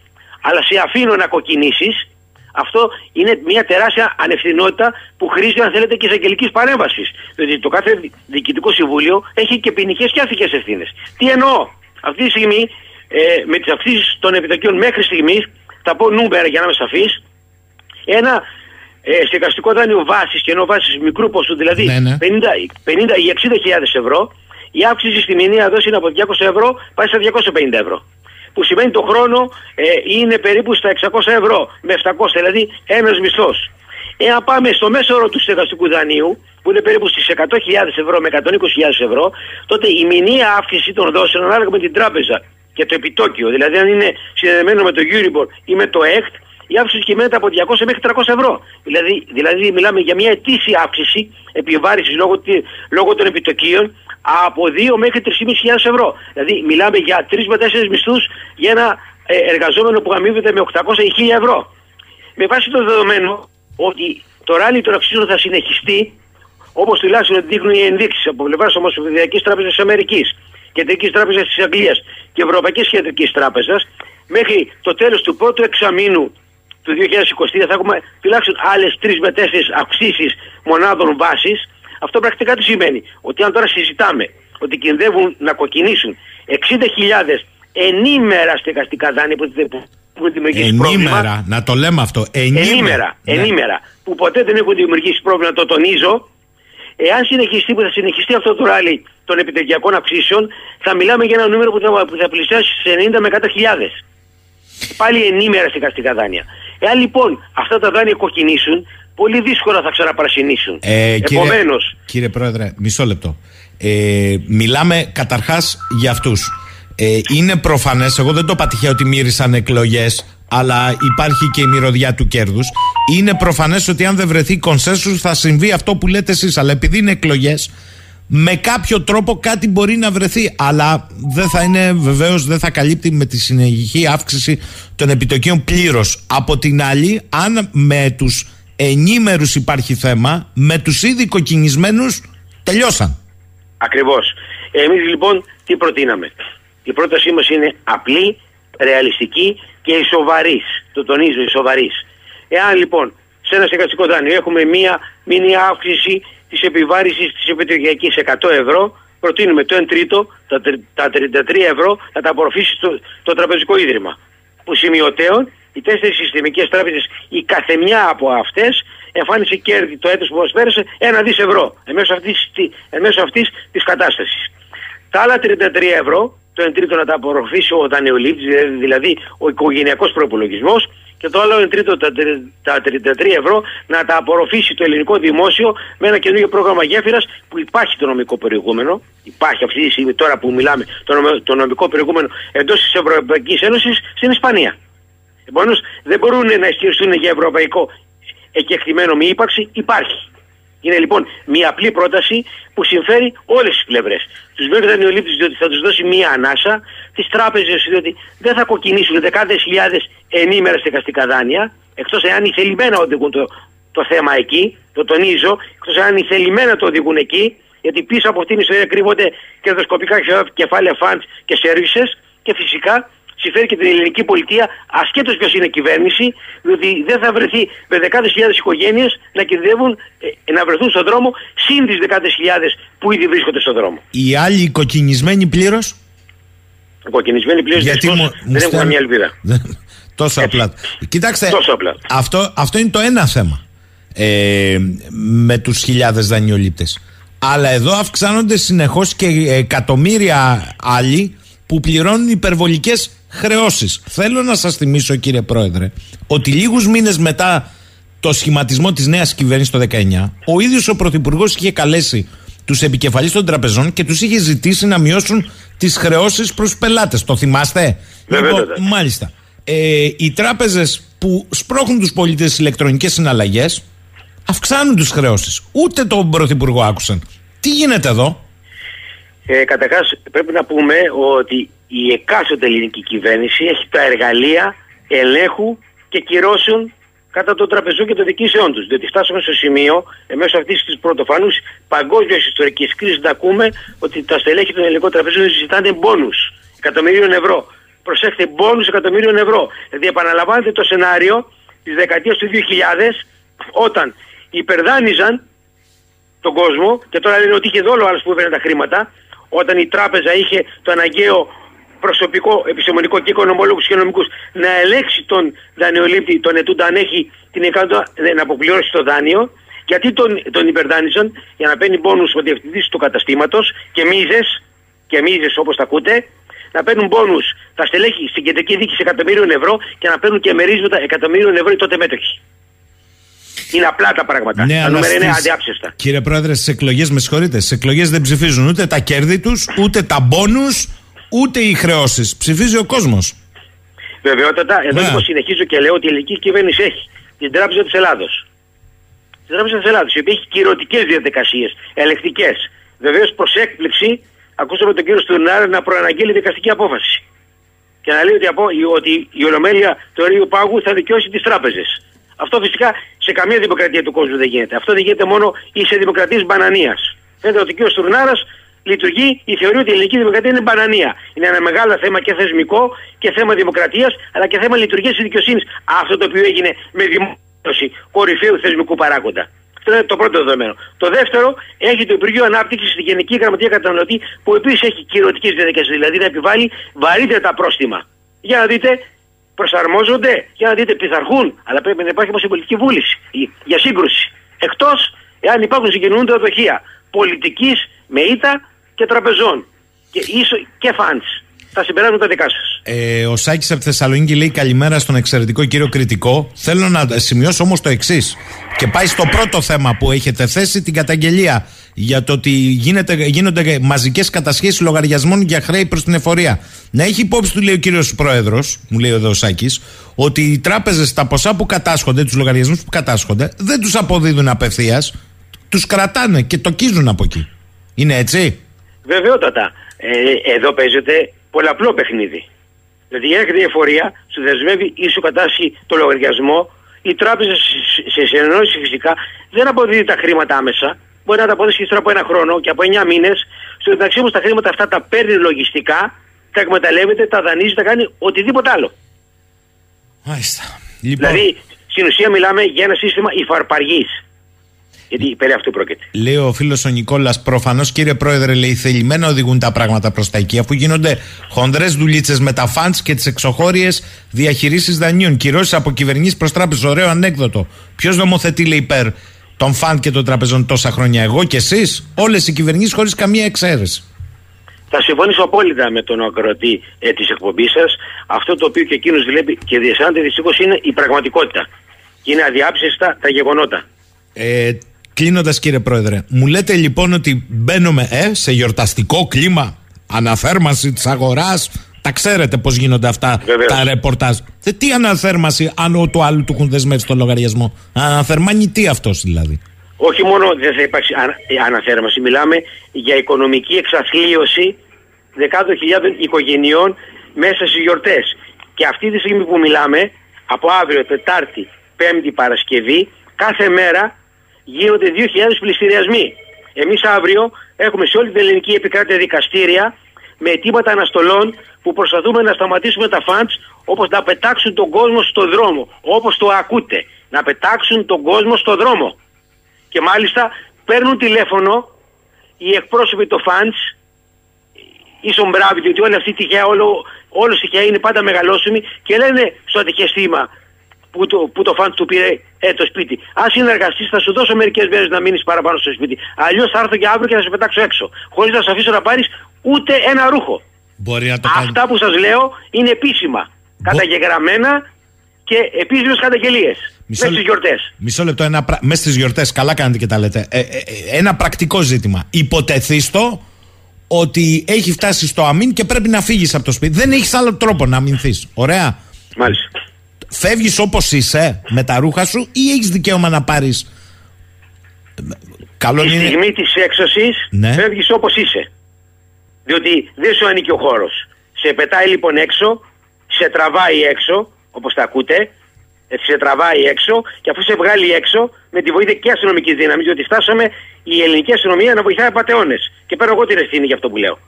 αλλά σε αφήνω να κοκκινήσεις, αυτό είναι μια τεράστια ανευθυνότητα που χρήζει, αν θέλετε, και εισαγγελικής παρέμβασης. Δηλαδή το κάθε διοικητικό συμβούλιο έχει και ποινικές και αστικές ευθύνες. Τι εννοώ, αυτή τη στιγμή ε, με τις αυξήσεις των επιτοκίων μέχρι στιγμής, θα πω νούμερα για να είμαι σαφής, ένα ε, στεγαστικό δάνειο βάσης και ενώ βάσης μικρού ποσού, δηλαδή Ναι, ναι. 50, 50 ή 60.000 ευρώ, η αύξηση στη μηνύα δόση είναι από 200 ευρώ πάει στα 250 ευρώ. Που σημαίνει το χρόνο ε, είναι περίπου στα 600 ευρώ με 700, δηλαδή ένας μισθός. Εάν πάμε στο μέσο όρο του στεγαστικού δανείου, που είναι περίπου στις 100.000 ευρώ με 120.000 ευρώ, τότε η μηνύα αύξηση των δόσεων ανάλογα με την τράπεζα και το επιτόκιο, δηλαδή αν είναι συνδεδεμένο με το Euribor ή με το ECT, η αύξηση κυμαίνεται από 200 μέχρι 300 ευρώ. Δηλαδή, δηλαδή μιλάμε για μια ετήσια αύξηση επιβάρησης λόγω, λόγω των επιτοκίων από 2 μέχρι 3.500 ευρώ. Δηλαδή μιλάμε για 3 με 4 μισθούς για ένα ε, εργαζόμενο που αμείβεται με 800 ή 1000 ευρώ. Με βάση το δεδομένο ότι το ράλι των αξίων θα συνεχιστεί όπως τουλάχιστον δείχνουν οι ενδείξεις από πλευράς Ομοσπονδιακής Τράπεζας Αμερικής, Κεντρικής Τράπεζας της Αγγλίας και Ευρωπαϊκής Κεντρικής Τράπεζας, μέχρι το τέλος του πρώτου εξαμήνου του 2023 θα έχουμε τουλάχιστον άλλες 3 με 4 αυξήσεις μονάδων βάσης. Αυτό πρακτικά τι σημαίνει; Ότι αν τώρα συζητάμε ότι κινδεύουν να κοκκινήσουν 60.000 ενήμερα στεγαστικά δάνεια που έχουν δημιουργήσει ενήμερα, να το λέμε αυτό. Ενήμερα. Ενήμερα, ναι. ενήμερα, που ποτέ δεν έχουν δημιουργήσει πρόβλημα, το τονίζω. Εάν συνεχιστεί, που θα συνεχιστεί αυτό το ράλι των επιτελειακών αυξήσεων, θα μιλάμε για ένα νούμερο που θα, που θα πλησιάσει σε 90 με 100 χιλιάδες. Πάλι ενήμερα στεγαστικά δάνεια. Εάν λοιπόν αυτά τα δάνεια κοκκινήσουν, πολύ δύσκολα θα ξαναπρασινίσουν. Ε, Επομένως... Κύριε, κύριε Πρόεδρε, μισό λεπτό. Ε, μιλάμε καταρχάς για αυτούς. Ε, είναι προφανές, εγώ δεν το είπα τυχαία ότι μύρισαν εκλογές, αλλά υπάρχει και η μυρωδιά του κέρδους. Είναι προφανές ότι αν δεν βρεθεί κονσέσους θα συμβεί αυτό που λέτε εσείς, αλλά επειδή είναι εκλογές, με κάποιο τρόπο κάτι μπορεί να βρεθεί. Αλλά δεν θα είναι βεβαίως, δεν θα καλύπτει με τη συνεχή αύξηση των επιτοκίων πλήρως. Από την άλλη, αν με τους ενήμερους υπάρχει θέμα, με τους ήδη κοκκινισμένους τελειώσαν. Ακριβώς. Εμείς λοιπόν τι προτείναμε; Η πρότασή μας είναι απλή, ρεαλιστική και ισοβαρή. Το τονίζω, ισοβαρή. Εάν λοιπόν σε ένα συγκατοικό δάνειο έχουμε μία μήνυ αύξηση της επιβάρησης της επιτροπιακή 100 ευρώ, προτείνουμε το 1 τρίτο, τα 33 ευρώ, να τα απορροφήσει το, το τραπεζικό ίδρυμα. Που σημειωτέων οι τέσσερις συστημικές τράπεζες, η καθεμιά από αυτές, εμφάνισε κέρδη το έτος που μας πέρασε ένα δις ευρώ εμέσω αυτής της κατάστασης. Τα άλλα 33 ευρώ, το 1 τρίτο να τα απορροφήσει ο δανειολήπτη, δηλαδή ο οικογενειακός προπολογισμός, και το άλλο 1 τρίτο τα 33 ευρώ να τα απορροφήσει το ελληνικό δημόσιο με ένα καινούργιο πρόγραμμα γέφυρας που υπάρχει το νομικό περιεχόμενο. Υπάρχει αυτή τη στιγμή τώρα που μιλάμε το νομικό περιεχόμενο εντός της Ευρωπαϊκής Ένωσης στην Ισπανία. Επομένως δεν μπορούν να ισχυριστούν για ευρωπαϊκό εκεκτημένο μη ύπαρξη. Υπάρχει. Είναι λοιπόν μια απλή πρόταση που συμφέρει όλες τις πλευρές. Τους μη δανειολήπτε, διότι θα τους δώσει μια ανάσα, τις τράπεζες, διότι δεν θα κοκκινήσουν δεκάδες χιλιάδες ενήμερα στεγαστικά δάνεια, εκτός εάν οι θελημένα οδηγούν το, το θέμα εκεί, το τονίζω, εκτός εάν οι θελημένα το οδηγούν εκεί, γιατί πίσω από αυτήν την ιστορία κρύβονται κερδοσκοπικά κεφάλαια funds και services και φυσικά συμφέρει και την ελληνική πολιτεία, ασχέτω ποιος είναι κυβέρνηση, διότι δεν θα βρεθεί με δεκάδες χιλιάδες οικογένειες να κινδυνεύουν ε, να βρεθούν στον δρόμο, συν τις δεκάδες χιλιάδες που ήδη βρίσκονται στον δρόμο. Οι άλλοι κοκκινισμένοι πλήρως; Κοκκινισμένοι πλήρως Γιατί μου, δεν έχουν καμία ελπίδα. Τόσο απλά. Κοιτάξτε, Τόσο απλά. Αυτό, αυτό είναι το ένα θέμα ε, με τους χιλιάδες δανειολήπτες. Αλλά εδώ αυξάνονται συνεχώς και εκατομμύρια άλλοι που πληρώνουν υπερβολικές χρεώσεις. Θέλω να σας θυμίσω κύριε Πρόεδρε ότι λίγους μήνες μετά το σχηματισμό της νέας κυβέρνησης το 19 ο ίδιος ο Πρωθυπουργός είχε καλέσει τους επικεφαλείς των τραπεζών και τους είχε ζητήσει να μειώσουν τις χρεώσεις προς πελάτες. Το θυμάστε; Βέβαια, λοιπόν, μάλιστα. Ε, οι τράπεζες που σπρώχνουν τους πολίτες στις ηλεκτρονικές συναλλαγές αυξάνουν τις χρεώσεις. Ούτε τον Πρωθυπουργό άκουσαν. Τι γίνεται εδώ; Ε, Καταρχάς, πρέπει να πούμε ότι η εκάστοτε ελληνική κυβέρνηση έχει τα εργαλεία ελέγχου και κυρώσεων κατά των τραπεζών και των δικήσεών τους. Διότι φτάσαμε στο σημείο, μέσω αυτής της πρωτοφανούς παγκόσμιας ιστορικής κρίσης, να ακούμε ότι τα στελέχη των ελληνικών τραπεζών ζητάνε μπόνους εκατομμυρίων ευρώ. Προσέχετε, μπόνους εκατομμυρίων ευρώ. Δηλαδή, επαναλαμβάνεται το σενάριο της δεκαετίας του 2000, όταν υπερδάνιζαν τον κόσμο και τώρα λένε ότι είχε δόλο άλλος που έπαιρνε τα χρήματα όταν η τράπεζα είχε το αναγκαίο προσωπικό, επιστημονικό και οικονομολόγους και νομικούς να ελέγξει τον δανειολήπτη, τον ετούντα, αν έχει την ικανότητα να αποπληρώσει το δάνειο. Γιατί τον, τον υπερδάνησαν για να παίρνει πόνους ο διευθυντής του καταστήματος και μίζες, και μίζες όπως τα ακούτε, να παίρνουν πόνους τα στελέχη στην κεντρική δίκη εκατομμύριων ευρώ και να παίρνουν και μερίσματα εκατομμύριων ευρώ οι τότε μέτοχοι. Είναι απλά τα πράγματα. Ναι, τα νούμερα είναι αδιάψεστα. Κύριε Πρόεδρε, στις εκλογές, με συγχωρείτε, στις εκλογές δεν ψηφίζουν ούτε τα κέρδη τους, ούτε τα μπόνους, ούτε οι χρεώσεις. Ψηφίζει ο κόσμος. Βεβαιότατα, εδώ Ναι. λοιπόν συνεχίζω και λέω ότι η ελληνική κυβέρνηση έχει την Τράπεζα της Ελλάδος. Την Τράπεζα της Ελλάδος, η οποία έχει κυρωτικές διαδικασίες, ελεκτικές. Βεβαίως προς έκπληξη, ακούσαμε τον κύριο Στουρνάρα να προαναγγείλει δικαστική απόφαση. Και να λέει ότι, απο- ότι η Ολομέλεια του Αερίου Πάγου θα δικαιώσει τις τράπεζες. Αυτό φυσικά σε καμία δημοκρατία του κόσμου δεν γίνεται. Αυτό δεν γίνεται μόνο ή σε δημοκρατίες μπανανίας. Φαίνεται ότι ο κύριος Στουρνάρα λειτουργεί ή θεωρεί ότι η ελληνική δημοκρατία είναι μπανανία. Είναι ένα μεγάλο θέμα και θεσμικό και θέμα δημοκρατίας, αλλά και θέμα λειτουργίας της δικαιοσύνης. Αυτό το οποίο έγινε με δημόσια κορυφαίου θεσμικού παράγοντα. Αυτό είναι το πρώτο δεδομένο. Το δεύτερο έχει το Υπουργείο Ανάπτυξης στη Γενική Γραμματεία Καταναλωτή, που επίσης έχει κυρωτικέ διαδικασίες, δηλαδή να επιβάλλει βαρύτερα πρόστιμα. Για να δείτε, προσαρμόζονται, για να δείτε, πειθαρχούν, αλλά πρέπει να υπάρχει όμως η πολιτική βούληση η- για σύγκρουση. Εκτός εάν υπάρχουν συγκινούντα δοχεία πολιτικής με ήττα και τραπεζών και, ίσο, και φαντς. Τα συμπεράσματα δικά σας. Ε, ο Σάκης από τη Θεσσαλονίκη λέει καλημέρα στον εξαιρετικό κύριο Κριτικό. Θέλω να σημειώσω όμως το εξής. Και πάει στο πρώτο θέμα που έχετε θέσει, την καταγγελία για το ότι γίνεται, γίνονται μαζικές κατασχέσεις λογαριασμών για χρέη προς την εφορία. Να έχει υπόψη του, λέει ο κύριος Πρόεδρος, μου λέει εδώ ο Σάκη, ότι οι τράπεζες τα ποσά που κατάσχονται, τους λογαριασμούς που κατάσχονται, δεν τους αποδίδουν απευθείας, τους κρατάνε και τοκίζουν από εκεί. Είναι έτσι; Βεβαιότατα. Ε, εδώ παίζεται πολλαπλό παιχνίδι. Δηλαδή έρχεται η εφορία, σου δεσμεύει ή σου κατάσχει το λογαριασμό. Η τράπεζα σε- σε συνεννόηση φυσικά δεν αποδίδει τα χρήματα άμεσα. Μπορεί να τα αποδώσει ύστερα από ένα χρόνο και από 9 μήνες. Στο μεταξύ όμως τα χρήματα αυτά τα παίρνει λογιστικά, τα εκμεταλλεύεται, τα δανείζει, τα κάνει οτιδήποτε άλλο. Μάλιστα. Λοιπόν, Δηλαδή στην ουσία μιλάμε για ένα σύστημα υφαρπαργής. Γιατί περί αυτού πρόκειται. Λέει ο φίλος ο Νικόλας, προφανώς κύριε Πρόεδρε, λέει θελημένα οδηγούν τα πράγματα προς τα εκεί, αφού γίνονται χοντρέ δουλίτσες με τα φαντς και τις εξωχώριες διαχειρήσει δανείων. Κυρώσεις από κυβερνήσεις προς τράπεζες. Ωραίο ανέκδοτο. Ποιος νομοθετεί, λέει, υπέρ; Των φαντ και των τραπεζών τόσα χρόνια, εγώ και εσείς, όλες οι κυβερνήσεις χωρίς καμία εξαίρεση. Θα συμφωνήσω απόλυτα με τον ακροατή ε, της εκπομπής σας. Αυτό το οποίο και εκείνος βλέπει και διαισθάνεται δυστυχώς είναι η πραγματικότητα. Και είναι αδιάψεστα τα γεγονότα. Ε, Κλείνοντας, κύριε Πρόεδρε, μου λέτε λοιπόν ότι μπαίνουμε ε, σε γιορταστικό κλίμα, αναθέρμανση της αγοράς. Τα ξέρετε πώς γίνονται αυτά Βεβαίως. τα ρεπορτάζ. Ε, τι αναθέρμανση, αν ο του άλλου του έχουν δεσμεύσει το λογαριασμό. Αναθερμάνει τι αυτός δηλαδή. Όχι μόνο δεν θα υπάρξει ανα- ε, αναθέρμανση, μιλάμε για οικονομική εξαθλίωση δεκάδων χιλιάδων οικογενειών μέσα στις γιορτές. Και αυτή τη στιγμή που μιλάμε, από αύριο, Τετάρτη, Πέμπτη, Παρασκευή, κάθε μέρα γίνονται 2.000 πληστηριασμοί. Εμείς αύριο έχουμε σε όλη την ελληνική επικράτεια δικαστήρια με αιτήματα αναστολών που προσπαθούμε να σταματήσουμε τα φαντς όπως να πετάξουν τον κόσμο στο δρόμο. Όπως το ακούτε. Να πετάξουν τον κόσμο στο δρόμο. Και μάλιστα παίρνουν τηλέφωνο οι εκπρόσωποι των fans, ίσον μπράβοι, διότι όλη αυτή η τυχαία, όλο, όλο τυχαία είναι πάντα μεγαλόσωμοι και λένε στο ατυχές θύμα που το, που το φαν του πήρε ε, το σπίτι. Αν συνεργαστείς, θα σου δώσω μερικές μέρες να μείνεις παραπάνω στο σπίτι. Αλλιώς θα έρθω και αύριο και θα σε πετάξω έξω. Χωρίς να σε αφήσω να πάρεις ούτε ένα ρούχο. Μπορεί να το κάνεις. Αυτά που σας λέω είναι επίσημα. Καταγεγραμμένα και επίσημες καταγγελίες. Μέσα στις γιορτές. Μισό λεπτό, ένα πρα... μέσα στις γιορτές, καλά κάνετε και τα λέτε. Ε, ε, ε, ένα πρακτικό ζήτημα. Υποτεθίστο ότι έχει φτάσει στο αμήν και πρέπει να φύγεις από το σπίτι. Δεν έχεις άλλο τρόπο να αμυνθείς. Ωραία. Μάλιστα. Φεύγεις όπως είσαι με τα ρούχα σου ή έχεις δικαίωμα να πάρει. Καλό Τη είναι. στιγμή της έξωσης Ναι. φεύγεις όπως είσαι. Διότι δεν σου ανήκει ο χώρος. Σε πετάει λοιπόν έξω, σε τραβάει έξω, όπως τα ακούτε, ε, σε τραβάει έξω και αφού σε βγάλει έξω με τη βοήθεια και αστυνομικής δύναμης, διότι φτάσαμε η ελληνική αστυνομία να βοηθάει απαταιώνες. Και παίρνω εγώ την ευθύνη για αυτό που λέω.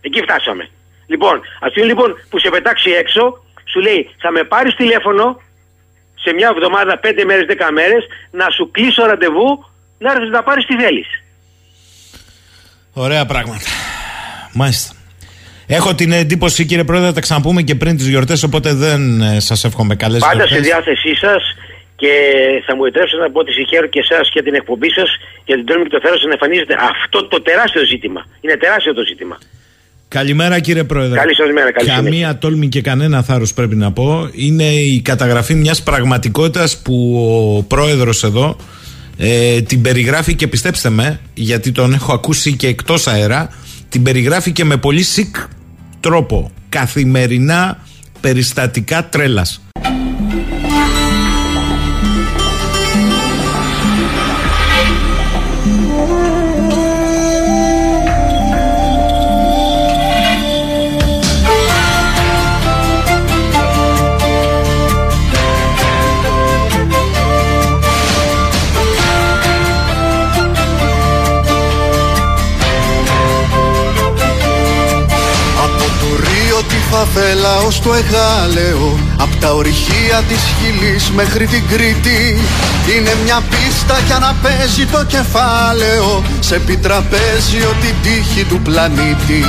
Εκεί φτάσαμε. Λοιπόν, αυτή λοιπόν που σε πετάξει έξω, σου λέει θα με πάρεις τηλέφωνο σε μια εβδομάδα, πέντε μέρες, δέκα μέρες, να σου κλείσω ραντεβού να έρθεις να πάρεις τι θέλεις. Ωραία πράγματα. Μάλιστα. Έχω την εντύπωση, κύριε Πρόεδρε, θα τα ξαναπούμε και πριν τις γιορτές, οπότε δεν ε, σας εύχομαι καλές γιορτές. Πάντα στη διάθεσή σας και θα μου επιτρέψετε να πω ότι συγχαίρω και εσάς και την εκπομπή σας για την τόλμη και το θέρος να εμφανίζεται αυτό το τεράστιο ζήτημα. Είναι τεράστιο το ζήτημα. Καλημέρα κύριε Πρόεδρε. Καλή σας μέρα, καλή Καμία συνέχεια. τόλμη και κανένα θάρρος πρέπει να πω. Είναι η καταγραφή μιας πραγματικότητας που ο πρόεδρος εδώ ε, την περιγράφει και πιστέψτε με, γιατί τον έχω ακούσει και εκτός αέρα, την περιγράφει και με πολύ σικ τρόπο. Καθημερινά περιστατικά τρέλας. Φαβέλα ως το Εγάλεο Απ' τα ορυχεία της Χιλής μέχρι την Κρήτη. Είναι μια πίστα για να παίζει το κεφάλαιο Σε επιτραπέζιο την τύχη του πλανήτη.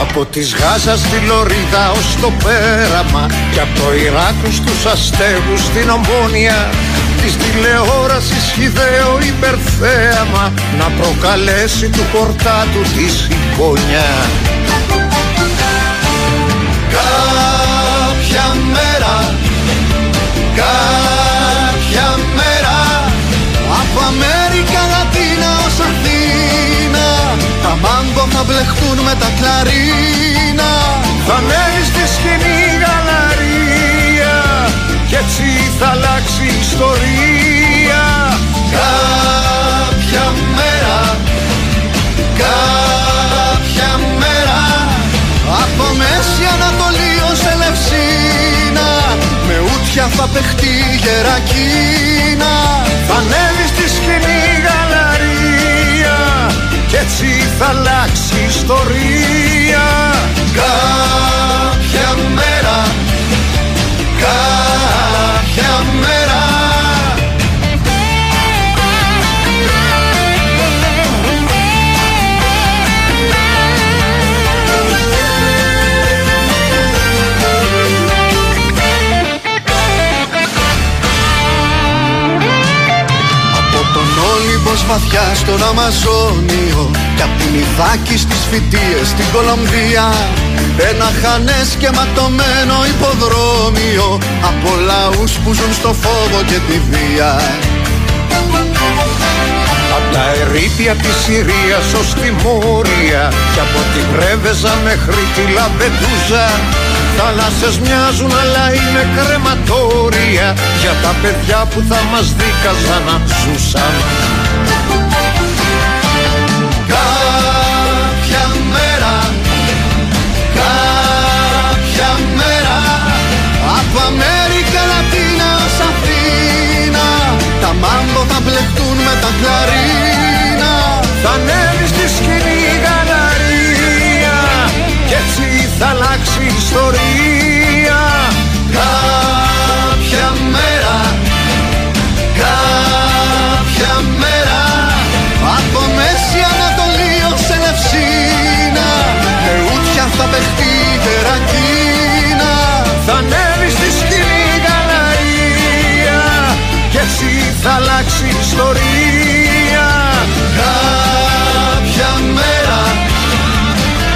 Από της Γάζας στη Λωρίδα ως το πέραμα Και από το Ιράκ στους αστέγους στην Ομόνια. Της τηλεόρασης χιδαίο υπερθέαμα Να προκαλέσει του χορτάτου της συμπόνια Κάποια μέρα Κάποια μέρα Από Αμέρικα Λατίνα ως Αθήνα Τα μάγκο θα μπλεχτούν με τα κλαρίνα. Θα μένει στη σκηνή γαλαρία Κι έτσι θα αλλάξει η ιστορία θα παιχτεί γερακίνα. Θα ανέβει στη σκηνή γαλαρία Κι έτσι θα αλλάξει η ιστορία. Κάποια μέρα Κάποια βαθιάς στον Αμαζόνιο. Κι απ' την Ιθάκη στις φοιτίες στην Κολομβία Ένα χανές και ματωμένο υποδρόμιο Από λαούς που ζουν στο φόβο και τη βία. Απ' τα ερήπια της Συρίας ως τη Μόρια Κι από την Πρέβεζα μέχρι τη Λαμπεντούζα Θάλασσες μοιάζουν αλλά είναι κρεματόρια Για τα παιδιά που θα μας δίκαζαν να ζούσαν μπλεχτούν με τα κλαρίνα. Θα ανέβει στη σκηνή γαλαρία Κι έτσι θα αλλάξει η ιστορία. Κάποια μέρα Κάποια μέρα Από Μέση Ανατολή ως Ελευσίνα Με ούτια θα παιχτεί τερακίνα θα αλλάξει η ιστορία. Κάποια μέρα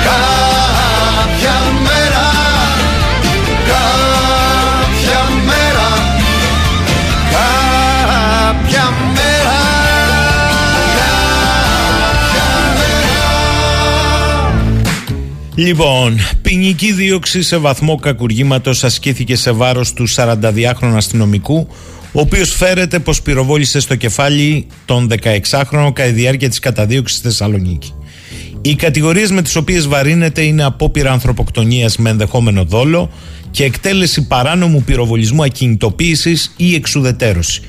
Κάποια μέρα Κάποια μέρα Κάποια μέρα. Λοιπόν, ποινική δίωξη σε βαθμό κακουργήματος ασκήθηκε σε βάρος του 42χρονου αστυνομικού, ο οποίος φέρεται πως πυροβόλησε στο κεφάλι τον 16χρονο κατά τη διάρκεια της καταδίωξης στη Θεσσαλονίκη. Οι κατηγορίες με τις οποίες βαρύνεται είναι απόπειρα ανθρωποκτονίας με ενδεχόμενο δόλο και εκτέλεση παράνομου πυροβολισμού ακινητοποίησης ή εξουδετέρωση.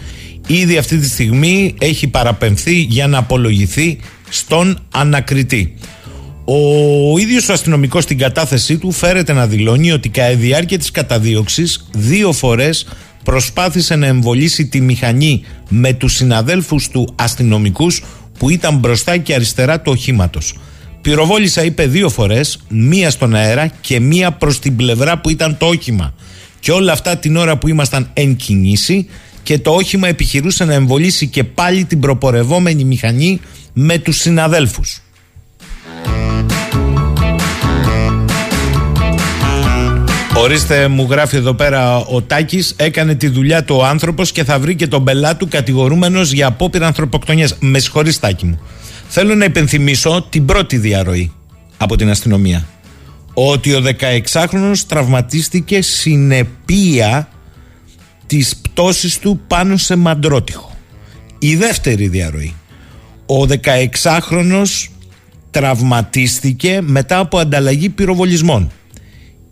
Ήδη αυτή τη στιγμή έχει παραπεμφθεί για να απολογηθεί στον ανακριτή. Ο ίδιος ο αστυνομικός στην κατάθεσή του φέρεται να δηλώνει ότι κατά τη διάρκεια της καταδίωξης δύο φορές προσπάθησε να εμβολήσει τη μηχανή με τους συναδέλφους του αστυνομικούς που ήταν μπροστά και αριστερά του οχήματος. Πυροβόλησα είπε δύο φορές, μία στον αέρα και μία προς την πλευρά που ήταν το όχημα. Και όλα αυτά την ώρα που ήμασταν εν κινήσει και το όχημα επιχειρούσε να εμβολήσει και πάλι την προπορευόμενη μηχανή με τους συναδέλφους. Ορίστε, μου γράφει εδώ πέρα ο Τάκης. Έκανε τη δουλειά του ο άνθρωπος και θα βρει και τον πελά του κατηγορούμενος για απόπειρα ανθρωποκτονίας. Με συγχωρείς, Τάκη μου. Θέλω να υπενθυμίσω την πρώτη διαρροή από την αστυνομία. ότι ο 16χρονος τραυματίστηκε συνεπία της πτώσης του πάνω σε μαντρότυχο. Η δεύτερη διαρροή. Ο 16χρονος τραυματίστηκε μετά από ανταλλαγή πυροβολισμών.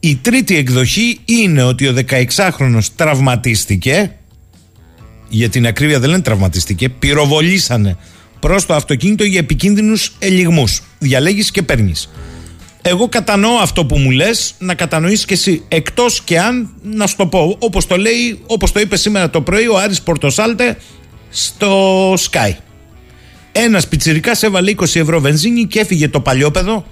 Η τρίτη εκδοχή είναι ότι ο 16χρονος τραυματίστηκε για την ακρίβεια δεν λένε τραυματίστηκε πυροβολήσανε προς το αυτοκίνητο για επικίνδυνους ελιγμούς. Διαλέγεις και παίρνεις. Εγώ κατανοώ αυτό που μου λες να κατανοήσεις και εσύ εκτός και αν να σου το πω όπως το λέει, όπως το είπε σήμερα το πρωί ο Άρης Πορτοσάλτε στο Sky. Ένας πιτσυρικά έβαλε 20 ευρώ βενζίνη και έφυγε το παλιόπεδο,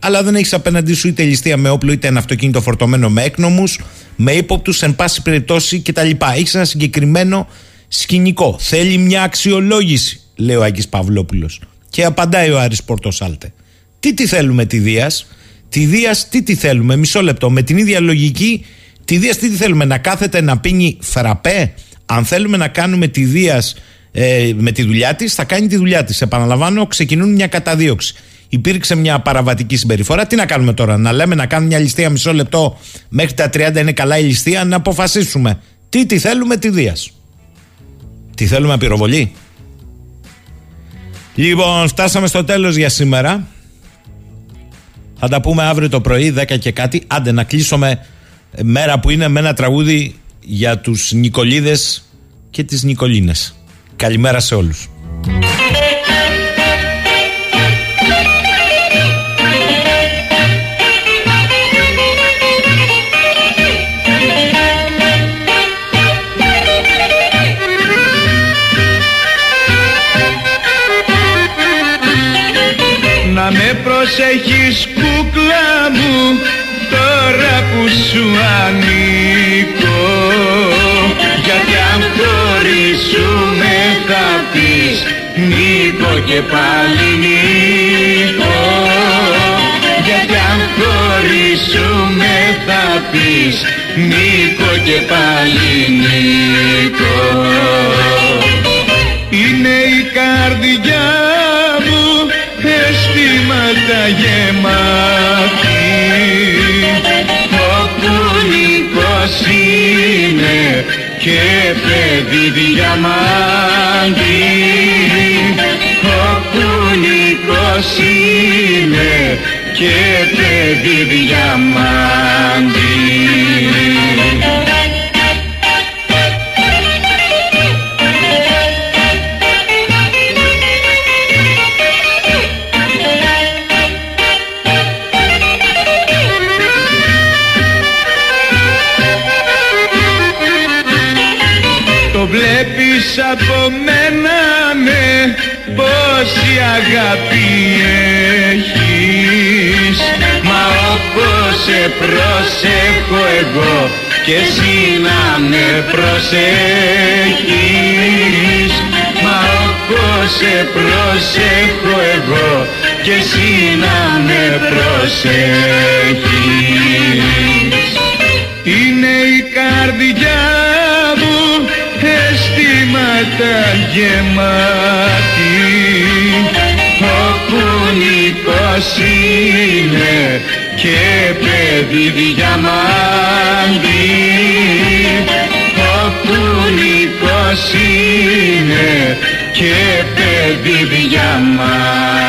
αλλά δεν έχεις απέναντί σου είτε ληστεία με όπλο είτε ένα αυτοκίνητο φορτωμένο με έκνομους, με ύποπτους, εν πάση περιπτώσει κτλ. Έχεις ένα συγκεκριμένο σκηνικό. Θέλει μια αξιολόγηση, λέει ο Άκη Παυλόπουλος. Και απαντάει ο Άρης Πορτοσάλτε. Τι τι θέλουμε τη Δίας, τη Δίας τι τι θέλουμε, μισό λεπτό. Με την ίδια λογική, τη Δίας τι τι θέλουμε, να κάθεται να πίνει φραπέ; Αν θέλουμε να κάνουμε τη Δίας ε, με τη δουλειά της, θα κάνει τη δουλειά της. Επαναλαμβάνω, ξεκινούν μια καταδίωξη. Υπήρξε μια παραβατική συμπεριφορά. Τι να κάνουμε τώρα, να λέμε να κάνουμε μια ληστεία μισό λεπτό μέχρι τα 30 είναι καλά η ληστεία, να αποφασίσουμε τι τη θέλουμε τη Δίας. Τι θέλουμε πυροβολή. Λοιπόν, φτάσαμε στο τέλος για σήμερα. Θα τα πούμε αύριο το πρωί, 10 και κάτι. Άντε να κλείσουμε μέρα που είναι με ένα τραγούδι για τους Νικολίδες και τις Νικολίνες. Καλημέρα σε όλους. Με προσέχεις κούκλα μου τώρα που σου ανήκω. Γιατί αν χωρίσουμε θα πεις Νίκο και πάλι Νίκο γιατί αν χωρίσουμε θα πεις Νίκο και πάλι Νίκο Είναι η καρδιά και παιδί διαμάντη. Όπου Νίκος είναι και παιδί διαμάντη αγάπη έχεις. Μα όπως σε προσέχω εγώ και εσύ να με προσέχεις. Μα όπως σε προσέχω εγώ και εσύ να με προσέχεις. Είναι η καρδιά μου αισθήματα γεμάτη Νίκος είναι και παιδί διαμάντη. Όπου Νίκος είναι και παιδί διαμάντη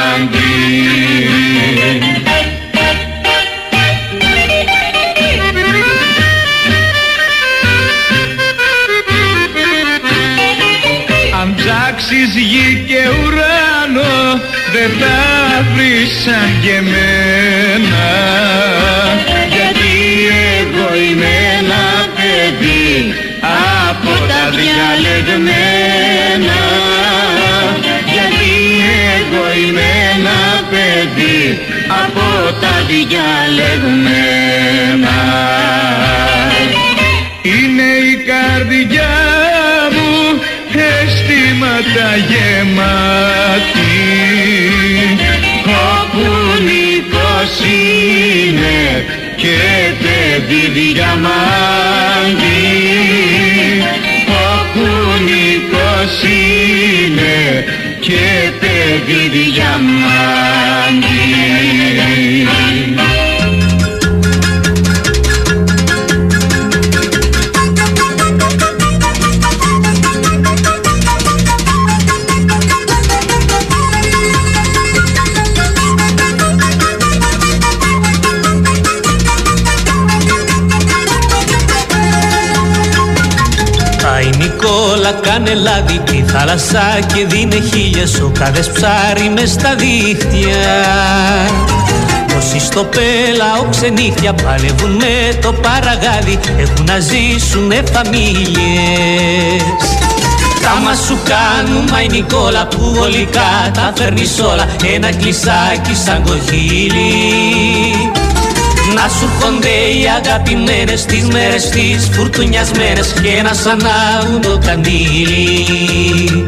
σαν και εμένα γιατί εγώ είμαι ένα παιδί από τα διαλεγμένα. Γιατί εγώ είμαι ένα παιδί από τα διαλεγμένα. Είναι η καρδιά μου αισθήματα γεμάτη και παιδί διαμάντη όπου και δίνε χίλιες οκάδες ψάρι μες στα δίχτυα. Όσοι στο πέλαο ξενύχια παλεύουν με το παραγάδι έχουν να ζήσουνε φαμίλιες τα μας σου κάνουν μα η Νικόλα που βολικά τα φέρνεις όλα ένα κλεισάκι σαν κοχύλι. Να σου έρχονται οι αγαπημένες τις μέρες τις φουρτουνιασμένες και να σαν το καντήλι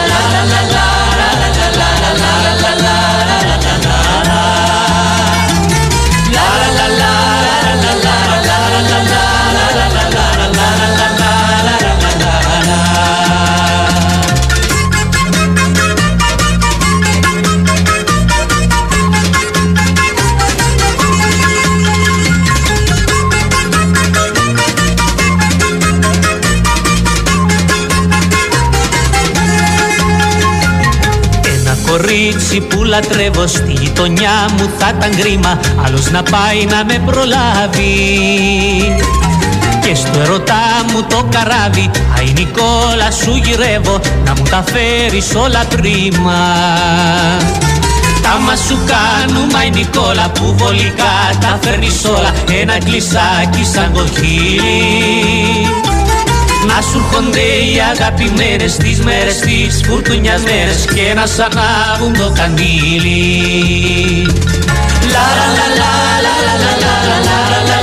λα κορίτσι που λατρεύω στη γειτονιά μου θα ήταν κρίμα άλλος να πάει να με προλάβει. Και στο ερωτά μου το καράβι Αϊ Νικόλα σου γυρεύω να μου τα φέρεις όλα πρίμα τα μας σου κάνουμε η Νικόλα που βολικά τα φέρνεις όλα ένα κλεισάκι σαν κοχύλι να σου έρχονται οι αγαπημένες τις μέρες τις μέρε και να σ' ανάβουν το καντήλι. Λα λα λα λα λα λα λα λα λα